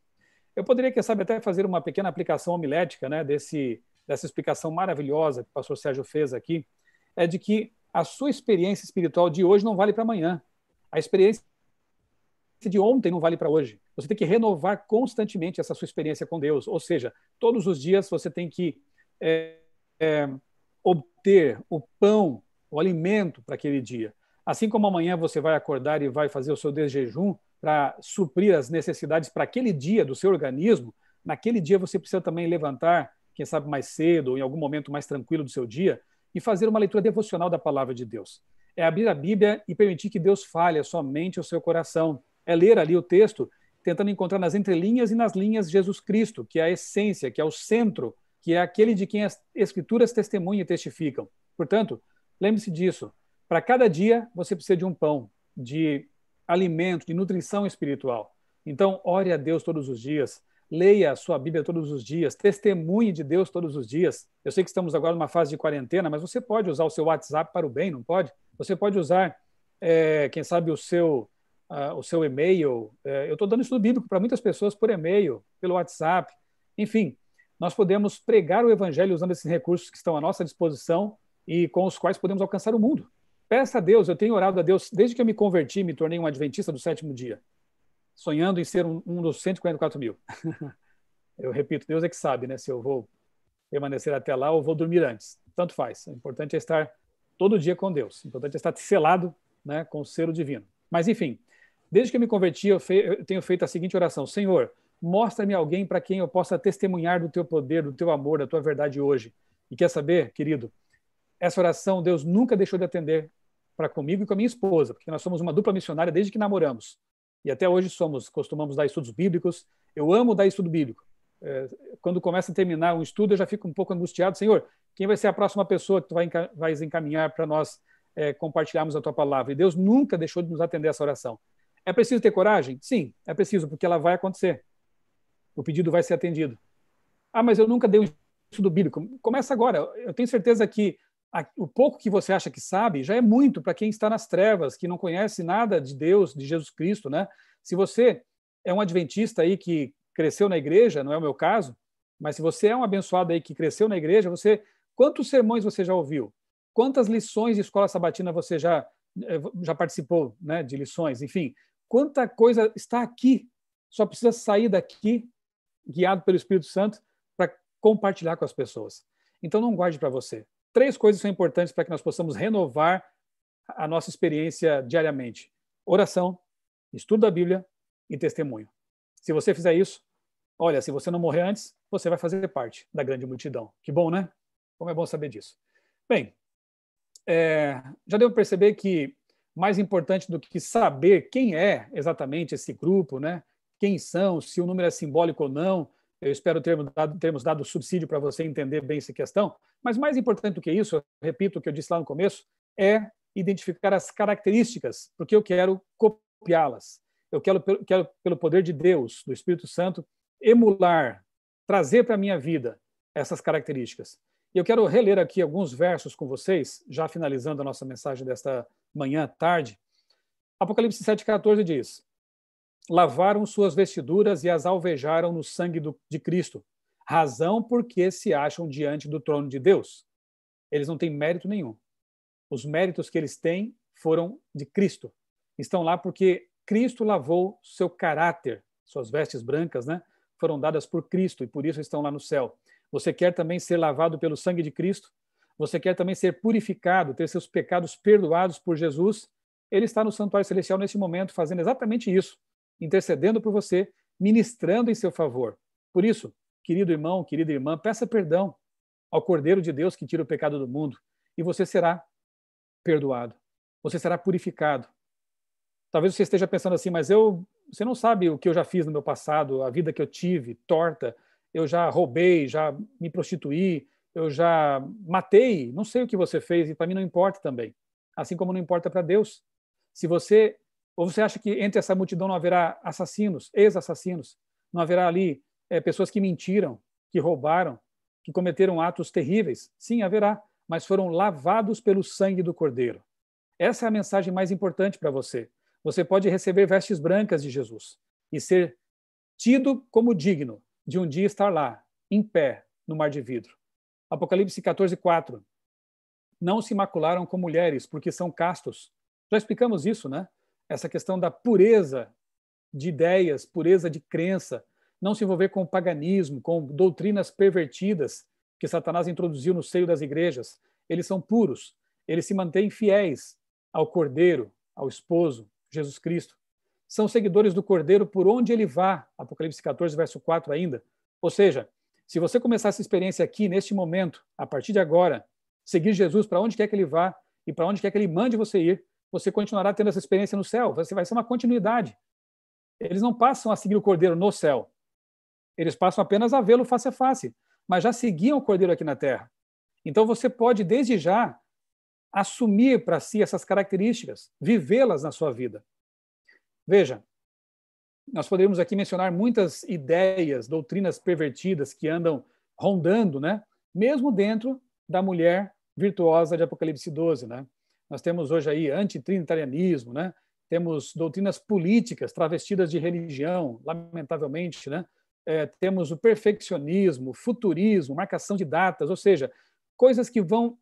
Eu poderia, quem sabe, até fazer uma pequena aplicação homilética né, desse, dessa explicação maravilhosa que o pastor Sérgio fez aqui, é de que a sua experiência espiritual de hoje não vale para amanhã. A experiência de ontem não vale para hoje. Você tem que renovar constantemente essa sua experiência com Deus. Ou seja, todos os dias você tem que é, é, obter o pão, o alimento para aquele dia. Assim como amanhã você vai acordar e vai fazer o seu desjejum, para suprir as necessidades para aquele dia do seu organismo, naquele dia você precisa também levantar, quem sabe mais cedo ou em algum momento mais tranquilo do seu dia, e fazer uma leitura devocional da palavra de Deus. É abrir a Bíblia e permitir que Deus fale a sua mente e o seu coração. É ler ali o texto, tentando encontrar nas entrelinhas e nas linhas Jesus Cristo, que é a essência, que é o centro, que é aquele de quem as Escrituras testemunham e testificam. Portanto, lembre-se disso. Para cada dia, você precisa de um pão, de alimento, de nutrição espiritual. Então, ore a Deus todos os dias, leia a sua Bíblia todos os dias, testemunhe de Deus todos os dias. Eu sei que estamos agora numa fase de quarentena, mas você pode usar o seu WhatsApp para o bem, não pode? Você pode usar, é, quem sabe, o seu, o seu e-mail. É, eu estou dando estudo bíblico para muitas pessoas por e-mail, pelo WhatsApp. Enfim, nós podemos pregar o Evangelho usando esses recursos que estão à nossa disposição e com os quais podemos alcançar o mundo. Peça a Deus, eu tenho orado a Deus desde que eu me converti, me tornei um adventista do sétimo dia, sonhando em ser um, um dos 144 mil. [LAUGHS] eu repito, Deus é que sabe, né, se eu vou permanecer até lá ou vou dormir antes. Tanto faz. O importante é estar todo dia com Deus. O importante é estar selado né, com o selo divino. Mas, enfim, desde que eu me converti, eu, fe eu tenho feito a seguinte oração: Senhor, mostra-me alguém para quem eu possa testemunhar do teu poder, do teu amor, da tua verdade hoje. E quer saber, querido, essa oração Deus nunca deixou de atender para comigo e com a minha esposa, porque nós somos uma dupla missionária desde que namoramos. E até hoje somos, costumamos dar estudos bíblicos. Eu amo dar estudo bíblico. É, quando começa a terminar um estudo, eu já fico um pouco angustiado. Senhor, quem vai ser a próxima pessoa que tu vai, vai encaminhar para nós é, compartilharmos a tua palavra? E Deus nunca deixou de nos atender essa oração. É preciso ter coragem? Sim, é preciso, porque ela vai acontecer. O pedido vai ser atendido. Ah, mas eu nunca dei um estudo bíblico. Começa agora. Eu tenho certeza que o pouco que você acha que sabe já é muito para quem está nas trevas, que não conhece nada de Deus, de Jesus Cristo, né? Se você é um adventista aí que cresceu na igreja, não é o meu caso, mas se você é um abençoado aí que cresceu na igreja, você quantos sermões você já ouviu? Quantas lições de escola sabatina você já eh, já participou, né, de lições, enfim, quanta coisa está aqui, só precisa sair daqui guiado pelo Espírito Santo para compartilhar com as pessoas. Então não guarde para você Três coisas são importantes para que nós possamos renovar a nossa experiência diariamente: oração, estudo da Bíblia e testemunho. Se você fizer isso, olha, se você não morrer antes, você vai fazer parte da grande multidão. Que bom, né? Como é bom saber disso. Bem, é, já devo perceber que mais importante do que saber quem é exatamente esse grupo, né? Quem são, se o número é simbólico ou não, eu espero termos dado, termos dado subsídio para você entender bem essa questão. Mas mais importante do que isso, repito o que eu disse lá no começo, é identificar as características, porque eu quero copiá-las. Eu quero, quero, pelo poder de Deus, do Espírito Santo, emular, trazer para a minha vida essas características. E eu quero reler aqui alguns versos com vocês, já finalizando a nossa mensagem desta manhã, tarde. Apocalipse 7,14 diz: lavaram suas vestiduras e as alvejaram no sangue do, de Cristo, razão porque se acham diante do trono de Deus. Eles não têm mérito nenhum. Os méritos que eles têm foram de Cristo. Estão lá porque Cristo lavou seu caráter, suas vestes brancas, né? Foram dadas por Cristo e por isso estão lá no céu. Você quer também ser lavado pelo sangue de Cristo? Você quer também ser purificado, ter seus pecados perdoados por Jesus? Ele está no santuário celestial nesse momento fazendo exatamente isso intercedendo por você, ministrando em seu favor. Por isso, querido irmão, querida irmã, peça perdão ao Cordeiro de Deus que tira o pecado do mundo e você será perdoado. Você será purificado. Talvez você esteja pensando assim, mas eu você não sabe o que eu já fiz no meu passado, a vida que eu tive, torta. Eu já roubei, já me prostituí, eu já matei. Não sei o que você fez e para mim não importa também. Assim como não importa para Deus. Se você ou você acha que entre essa multidão não haverá assassinos, ex-assassinos, não haverá ali é, pessoas que mentiram, que roubaram, que cometeram atos terríveis? Sim, haverá, mas foram lavados pelo sangue do Cordeiro. Essa é a mensagem mais importante para você. Você pode receber vestes brancas de Jesus e ser tido como digno de um dia estar lá, em pé, no mar de vidro. Apocalipse 14, 4. Não se macularam com mulheres, porque são castos. Já explicamos isso, né? Essa questão da pureza de ideias, pureza de crença, não se envolver com o paganismo, com doutrinas pervertidas que Satanás introduziu no seio das igrejas. Eles são puros, eles se mantêm fiéis ao Cordeiro, ao esposo, Jesus Cristo. São seguidores do Cordeiro por onde ele vá, Apocalipse 14, verso 4 ainda. Ou seja, se você começar essa experiência aqui, neste momento, a partir de agora, seguir Jesus para onde quer que ele vá e para onde quer que ele mande você ir, você continuará tendo essa experiência no céu. Você vai ser uma continuidade. Eles não passam a seguir o Cordeiro no céu. Eles passam apenas a vê-lo face a face, mas já seguiam o Cordeiro aqui na terra. Então você pode, desde já, assumir para si essas características, vivê-las na sua vida. Veja, nós poderíamos aqui mencionar muitas ideias, doutrinas pervertidas que andam rondando, né? mesmo dentro da mulher virtuosa de Apocalipse 12. Né? Nós temos hoje aí antitrinitarianismo, né? temos doutrinas políticas travestidas de religião, lamentavelmente, né? É, temos o perfeccionismo, futurismo, marcação de datas, ou seja, coisas que vão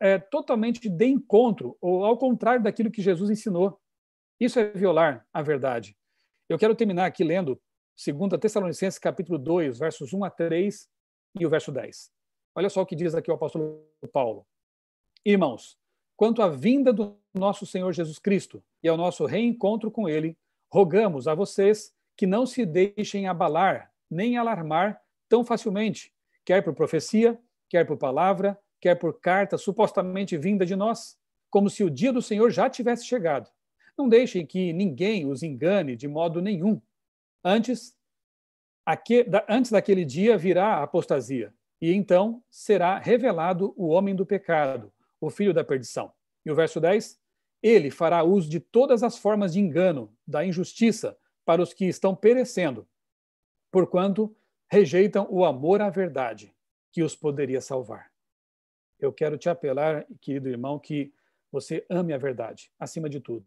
é, totalmente de encontro, ou ao contrário daquilo que Jesus ensinou. Isso é violar a verdade. Eu quero terminar aqui lendo 2 Tessalonicenses capítulo 2, versos 1 a 3 e o verso 10. Olha só o que diz aqui o apóstolo Paulo. Irmãos, quanto à vinda do nosso Senhor Jesus Cristo e ao nosso reencontro com ele, rogamos a vocês que não se deixem abalar nem alarmar tão facilmente, quer por profecia, quer por palavra, quer por carta supostamente vinda de nós, como se o dia do Senhor já tivesse chegado. Não deixem que ninguém os engane de modo nenhum. Antes, antes daquele dia virá a apostasia, e então será revelado o homem do pecado, o filho da perdição. E o verso 10: Ele fará uso de todas as formas de engano, da injustiça, para os que estão perecendo, porquanto rejeitam o amor à verdade, que os poderia salvar eu quero te apelar, querido irmão, que você ame a verdade, acima de tudo.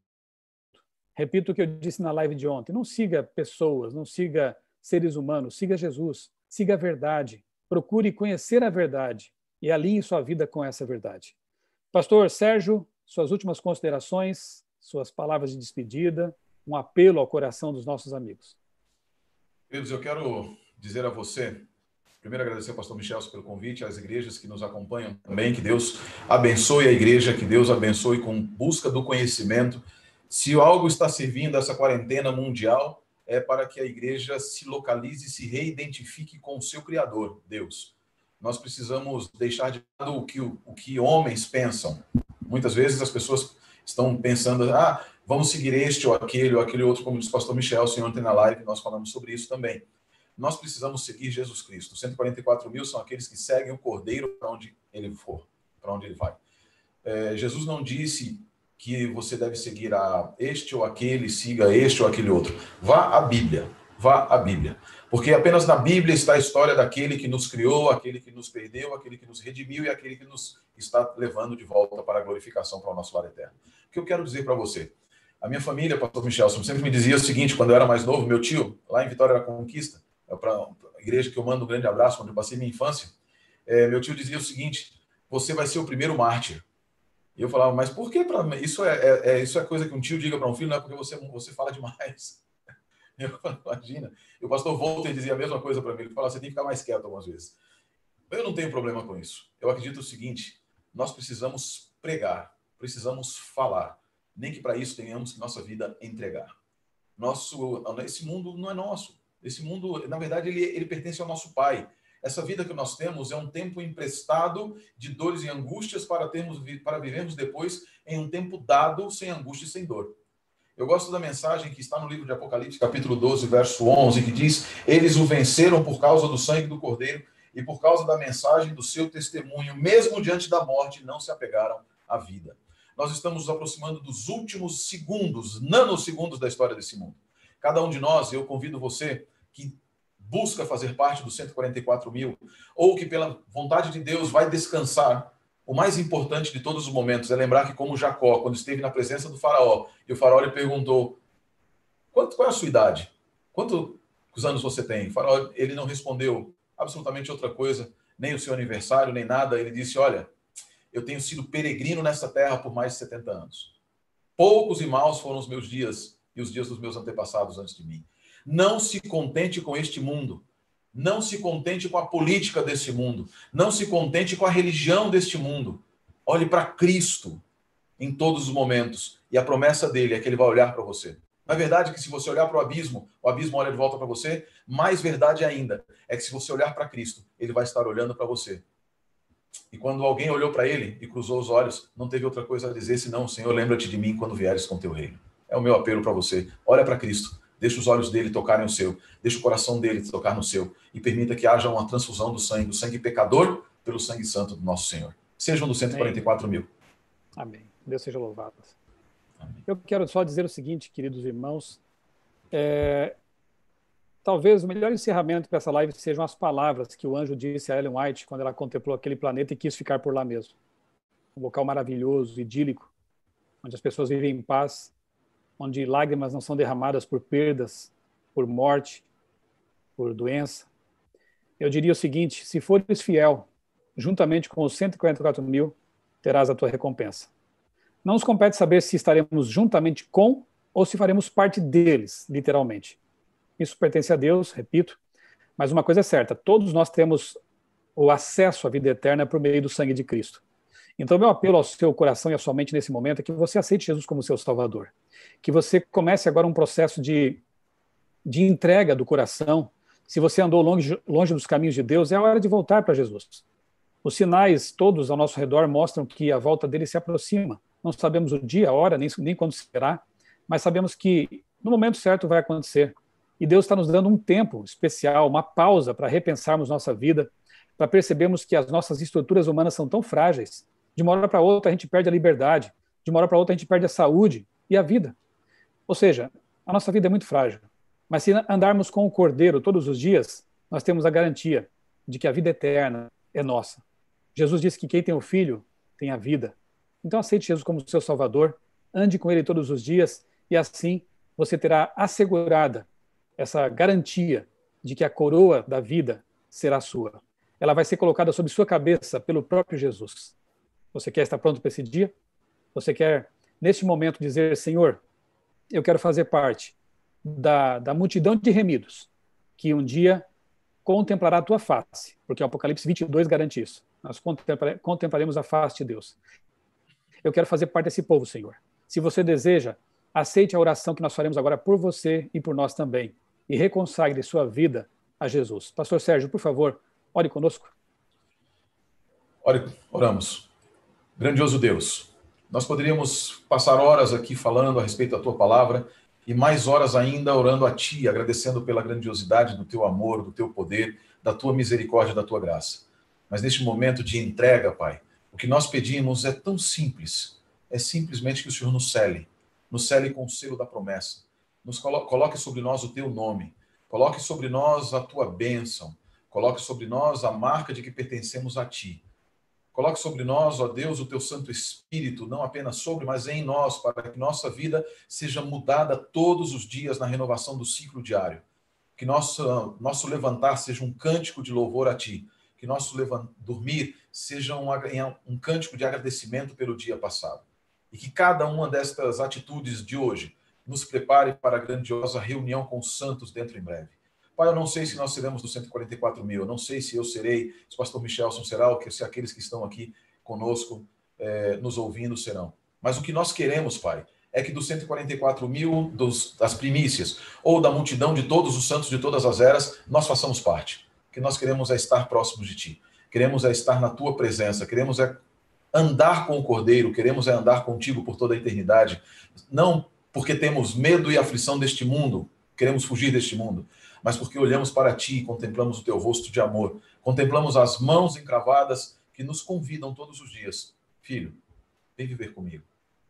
Repito o que eu disse na live de ontem: não siga pessoas, não siga seres humanos, siga Jesus, siga a verdade, procure conhecer a verdade e alinhe sua vida com essa verdade. Pastor Sérgio, suas últimas considerações, suas palavras de despedida, um apelo ao coração dos nossos amigos. Queridos, eu quero dizer a você Primeiro, agradecer ao pastor Michel pelo convite, às igrejas que nos acompanham também, que Deus abençoe a igreja, que Deus abençoe com busca do conhecimento. Se algo está servindo essa quarentena mundial, é para que a igreja se localize se reidentifique com o seu Criador, Deus. Nós precisamos deixar de lado o que, o que homens pensam. Muitas vezes as pessoas estão pensando, ah, vamos seguir este ou aquele ou aquele outro, como disse o pastor Michel, senhor ontem na live, nós falamos sobre isso também nós precisamos seguir Jesus Cristo. 144 mil são aqueles que seguem o Cordeiro para onde ele for, para onde ele vai. É, Jesus não disse que você deve seguir a este ou aquele, siga este ou aquele outro. Vá à Bíblia, vá à Bíblia. Porque apenas na Bíblia está a história daquele que nos criou, aquele que nos perdeu, aquele que nos redimiu e aquele que nos está levando de volta para a glorificação para o nosso lar eterno. O que eu quero dizer para você? A minha família, pastor Michel, sempre me dizia o seguinte, quando eu era mais novo, meu tio, lá em Vitória da Conquista, é para a igreja que eu mando um grande abraço, onde eu passei minha infância, é, meu tio dizia o seguinte: você vai ser o primeiro mártir. E eu falava, mas por que isso é, é, é, isso é coisa que um tio diga para um filho, não é porque você você fala demais. [LAUGHS] Eu, imagina. E o pastor Volter dizia a mesma coisa para mim. Ele falava, você tem que ficar mais quieto algumas vezes. Eu não tenho problema com isso. Eu acredito o seguinte: nós precisamos pregar, precisamos falar, nem que para isso tenhamos que nossa vida entregar. Nosso, esse mundo não é nosso. Esse mundo, na verdade, ele, ele pertence ao nosso Pai. Essa vida que nós temos é um tempo emprestado de dores e angústias para termos para vivermos depois em um tempo dado sem angústia e sem dor. Eu gosto da mensagem que está no livro de Apocalipse, capítulo 12, verso 11, que diz: Eles o venceram por causa do sangue do Cordeiro e por causa da mensagem do seu testemunho, mesmo diante da morte, não se apegaram à vida. Nós estamos nos aproximando dos últimos segundos, nanosegundos da história desse mundo. Cada um de nós, eu convido você que busca fazer parte dos 144 mil, ou que pela vontade de Deus vai descansar o mais importante de todos os momentos é lembrar que, como Jacó, quando esteve na presença do faraó, e o faraó lhe perguntou, quanto, qual é a sua idade? Quantos anos você tem? O faraó, ele não respondeu absolutamente outra coisa, nem o seu aniversário, nem nada. Ele disse, olha, eu tenho sido peregrino nessa terra por mais de 70 anos. Poucos e maus foram os meus dias e os dias dos meus antepassados antes de mim. Não se contente com este mundo, não se contente com a política deste mundo. Não se contente com a religião deste mundo. Olhe para Cristo em todos os momentos. E a promessa dele é que ele vai olhar para você. Na verdade, que se você olhar para o abismo, o abismo olha de volta para você. Mais verdade ainda é que se você olhar para Cristo, ele vai estar olhando para você. E quando alguém olhou para ele e cruzou os olhos, não teve outra coisa a dizer senão: Senhor, lembra-te de mim quando vieres com teu reino. É o meu apelo para você. Olha para Cristo. Deixa os olhos dele tocarem o seu. Deixa o coração dele tocar no seu. E permita que haja uma transfusão do sangue, do sangue pecador, pelo sangue santo do nosso Senhor. Sejam dos 144 Amém. mil. Amém. Deus seja louvado. Amém. Eu quero só dizer o seguinte, queridos irmãos. É, talvez o melhor encerramento para essa live sejam as palavras que o anjo disse a Ellen White quando ela contemplou aquele planeta e quis ficar por lá mesmo. Um local maravilhoso, idílico, onde as pessoas vivem em paz, onde lágrimas não são derramadas por perdas, por morte, por doença. Eu diria o seguinte: se fores fiel, juntamente com os 144 mil, terás a tua recompensa. Não nos compete saber se estaremos juntamente com ou se faremos parte deles, literalmente. Isso pertence a Deus, repito, mas uma coisa é certa: todos nós temos o acesso à vida eterna por meio do sangue de Cristo. Então, meu apelo ao seu coração e à sua mente nesse momento é que você aceite Jesus como seu Salvador. Que você comece agora um processo de, de entrega do coração. Se você andou longe, longe dos caminhos de Deus, é a hora de voltar para Jesus. Os sinais todos ao nosso redor mostram que a volta dele se aproxima. Não sabemos o dia, a hora, nem, nem quando será, mas sabemos que no momento certo vai acontecer. E Deus está nos dando um tempo especial, uma pausa para repensarmos nossa vida, para percebermos que as nossas estruturas humanas são tão frágeis de uma hora para outra a gente perde a liberdade, de uma hora para outra a gente perde a saúde e a vida. Ou seja, a nossa vida é muito frágil. Mas se andarmos com o Cordeiro todos os dias, nós temos a garantia de que a vida eterna é nossa. Jesus disse que quem tem o Filho tem a vida. Então aceite Jesus como seu Salvador, ande com Ele todos os dias e assim você terá assegurada essa garantia de que a coroa da vida será sua. Ela vai ser colocada sobre sua cabeça pelo próprio Jesus. Você quer estar pronto para esse dia? Você quer, neste momento, dizer: Senhor, eu quero fazer parte da, da multidão de remidos que um dia contemplará a tua face, porque o Apocalipse 22 garante isso. Nós contemplaremos a face de Deus. Eu quero fazer parte desse povo, Senhor. Se você deseja, aceite a oração que nós faremos agora por você e por nós também. E reconsagre sua vida a Jesus. Pastor Sérgio, por favor, ore conosco. Ore, oramos. Grandioso Deus, nós poderíamos passar horas aqui falando a respeito da tua palavra e mais horas ainda orando a ti, agradecendo pela grandiosidade do teu amor, do teu poder, da tua misericórdia, da tua graça. Mas neste momento de entrega, Pai, o que nós pedimos é tão simples, é simplesmente que o Senhor nos cele, nos cele com o selo da promessa, nos coloque sobre nós o teu nome, coloque sobre nós a tua bênção, coloque sobre nós a marca de que pertencemos a ti Coloque sobre nós, ó Deus, o teu Santo Espírito, não apenas sobre, mas em nós, para que nossa vida seja mudada todos os dias na renovação do ciclo diário. Que nosso, nosso levantar seja um cântico de louvor a Ti. Que nosso dormir seja um, um cântico de agradecimento pelo dia passado. E que cada uma destas atitudes de hoje nos prepare para a grandiosa reunião com os santos dentro em breve. Pai, eu não sei se nós seremos dos 144 mil, eu não sei se eu serei, se o pastor Michelson será, ou se aqueles que estão aqui conosco, é, nos ouvindo, serão. Mas o que nós queremos, Pai, é que dos 144 mil dos, das primícias, ou da multidão de todos os santos de todas as eras, nós façamos parte. O que nós queremos é estar próximos de Ti. Queremos é estar na Tua presença, queremos é andar com o Cordeiro, queremos é andar contigo por toda a eternidade. Não porque temos medo e aflição deste mundo, queremos fugir deste mundo, mas porque olhamos para ti e contemplamos o teu rosto de amor, contemplamos as mãos encravadas que nos convidam todos os dias. Filho, vem viver comigo.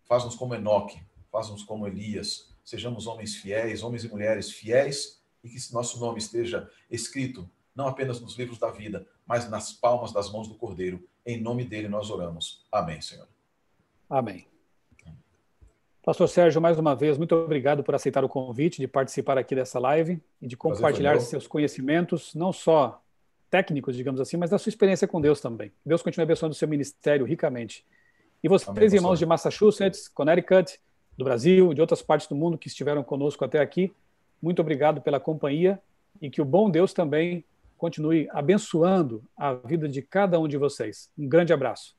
Faz-nos como Enoque, faz-nos como Elias, sejamos homens fiéis, homens e mulheres fiéis, e que nosso nome esteja escrito não apenas nos livros da vida, mas nas palmas das mãos do Cordeiro. Em nome dele nós oramos. Amém, Senhor. Amém. Pastor Sérgio, mais uma vez, muito obrigado por aceitar o convite de participar aqui dessa live e de compartilhar seus conhecimentos, não só técnicos, digamos assim, mas da sua experiência com Deus também. Deus continue abençoando o seu ministério ricamente. E vocês, Amém, irmãos de Massachusetts, Connecticut, do Brasil, de outras partes do mundo que estiveram conosco até aqui, muito obrigado pela companhia e que o bom Deus também continue abençoando a vida de cada um de vocês. Um grande abraço.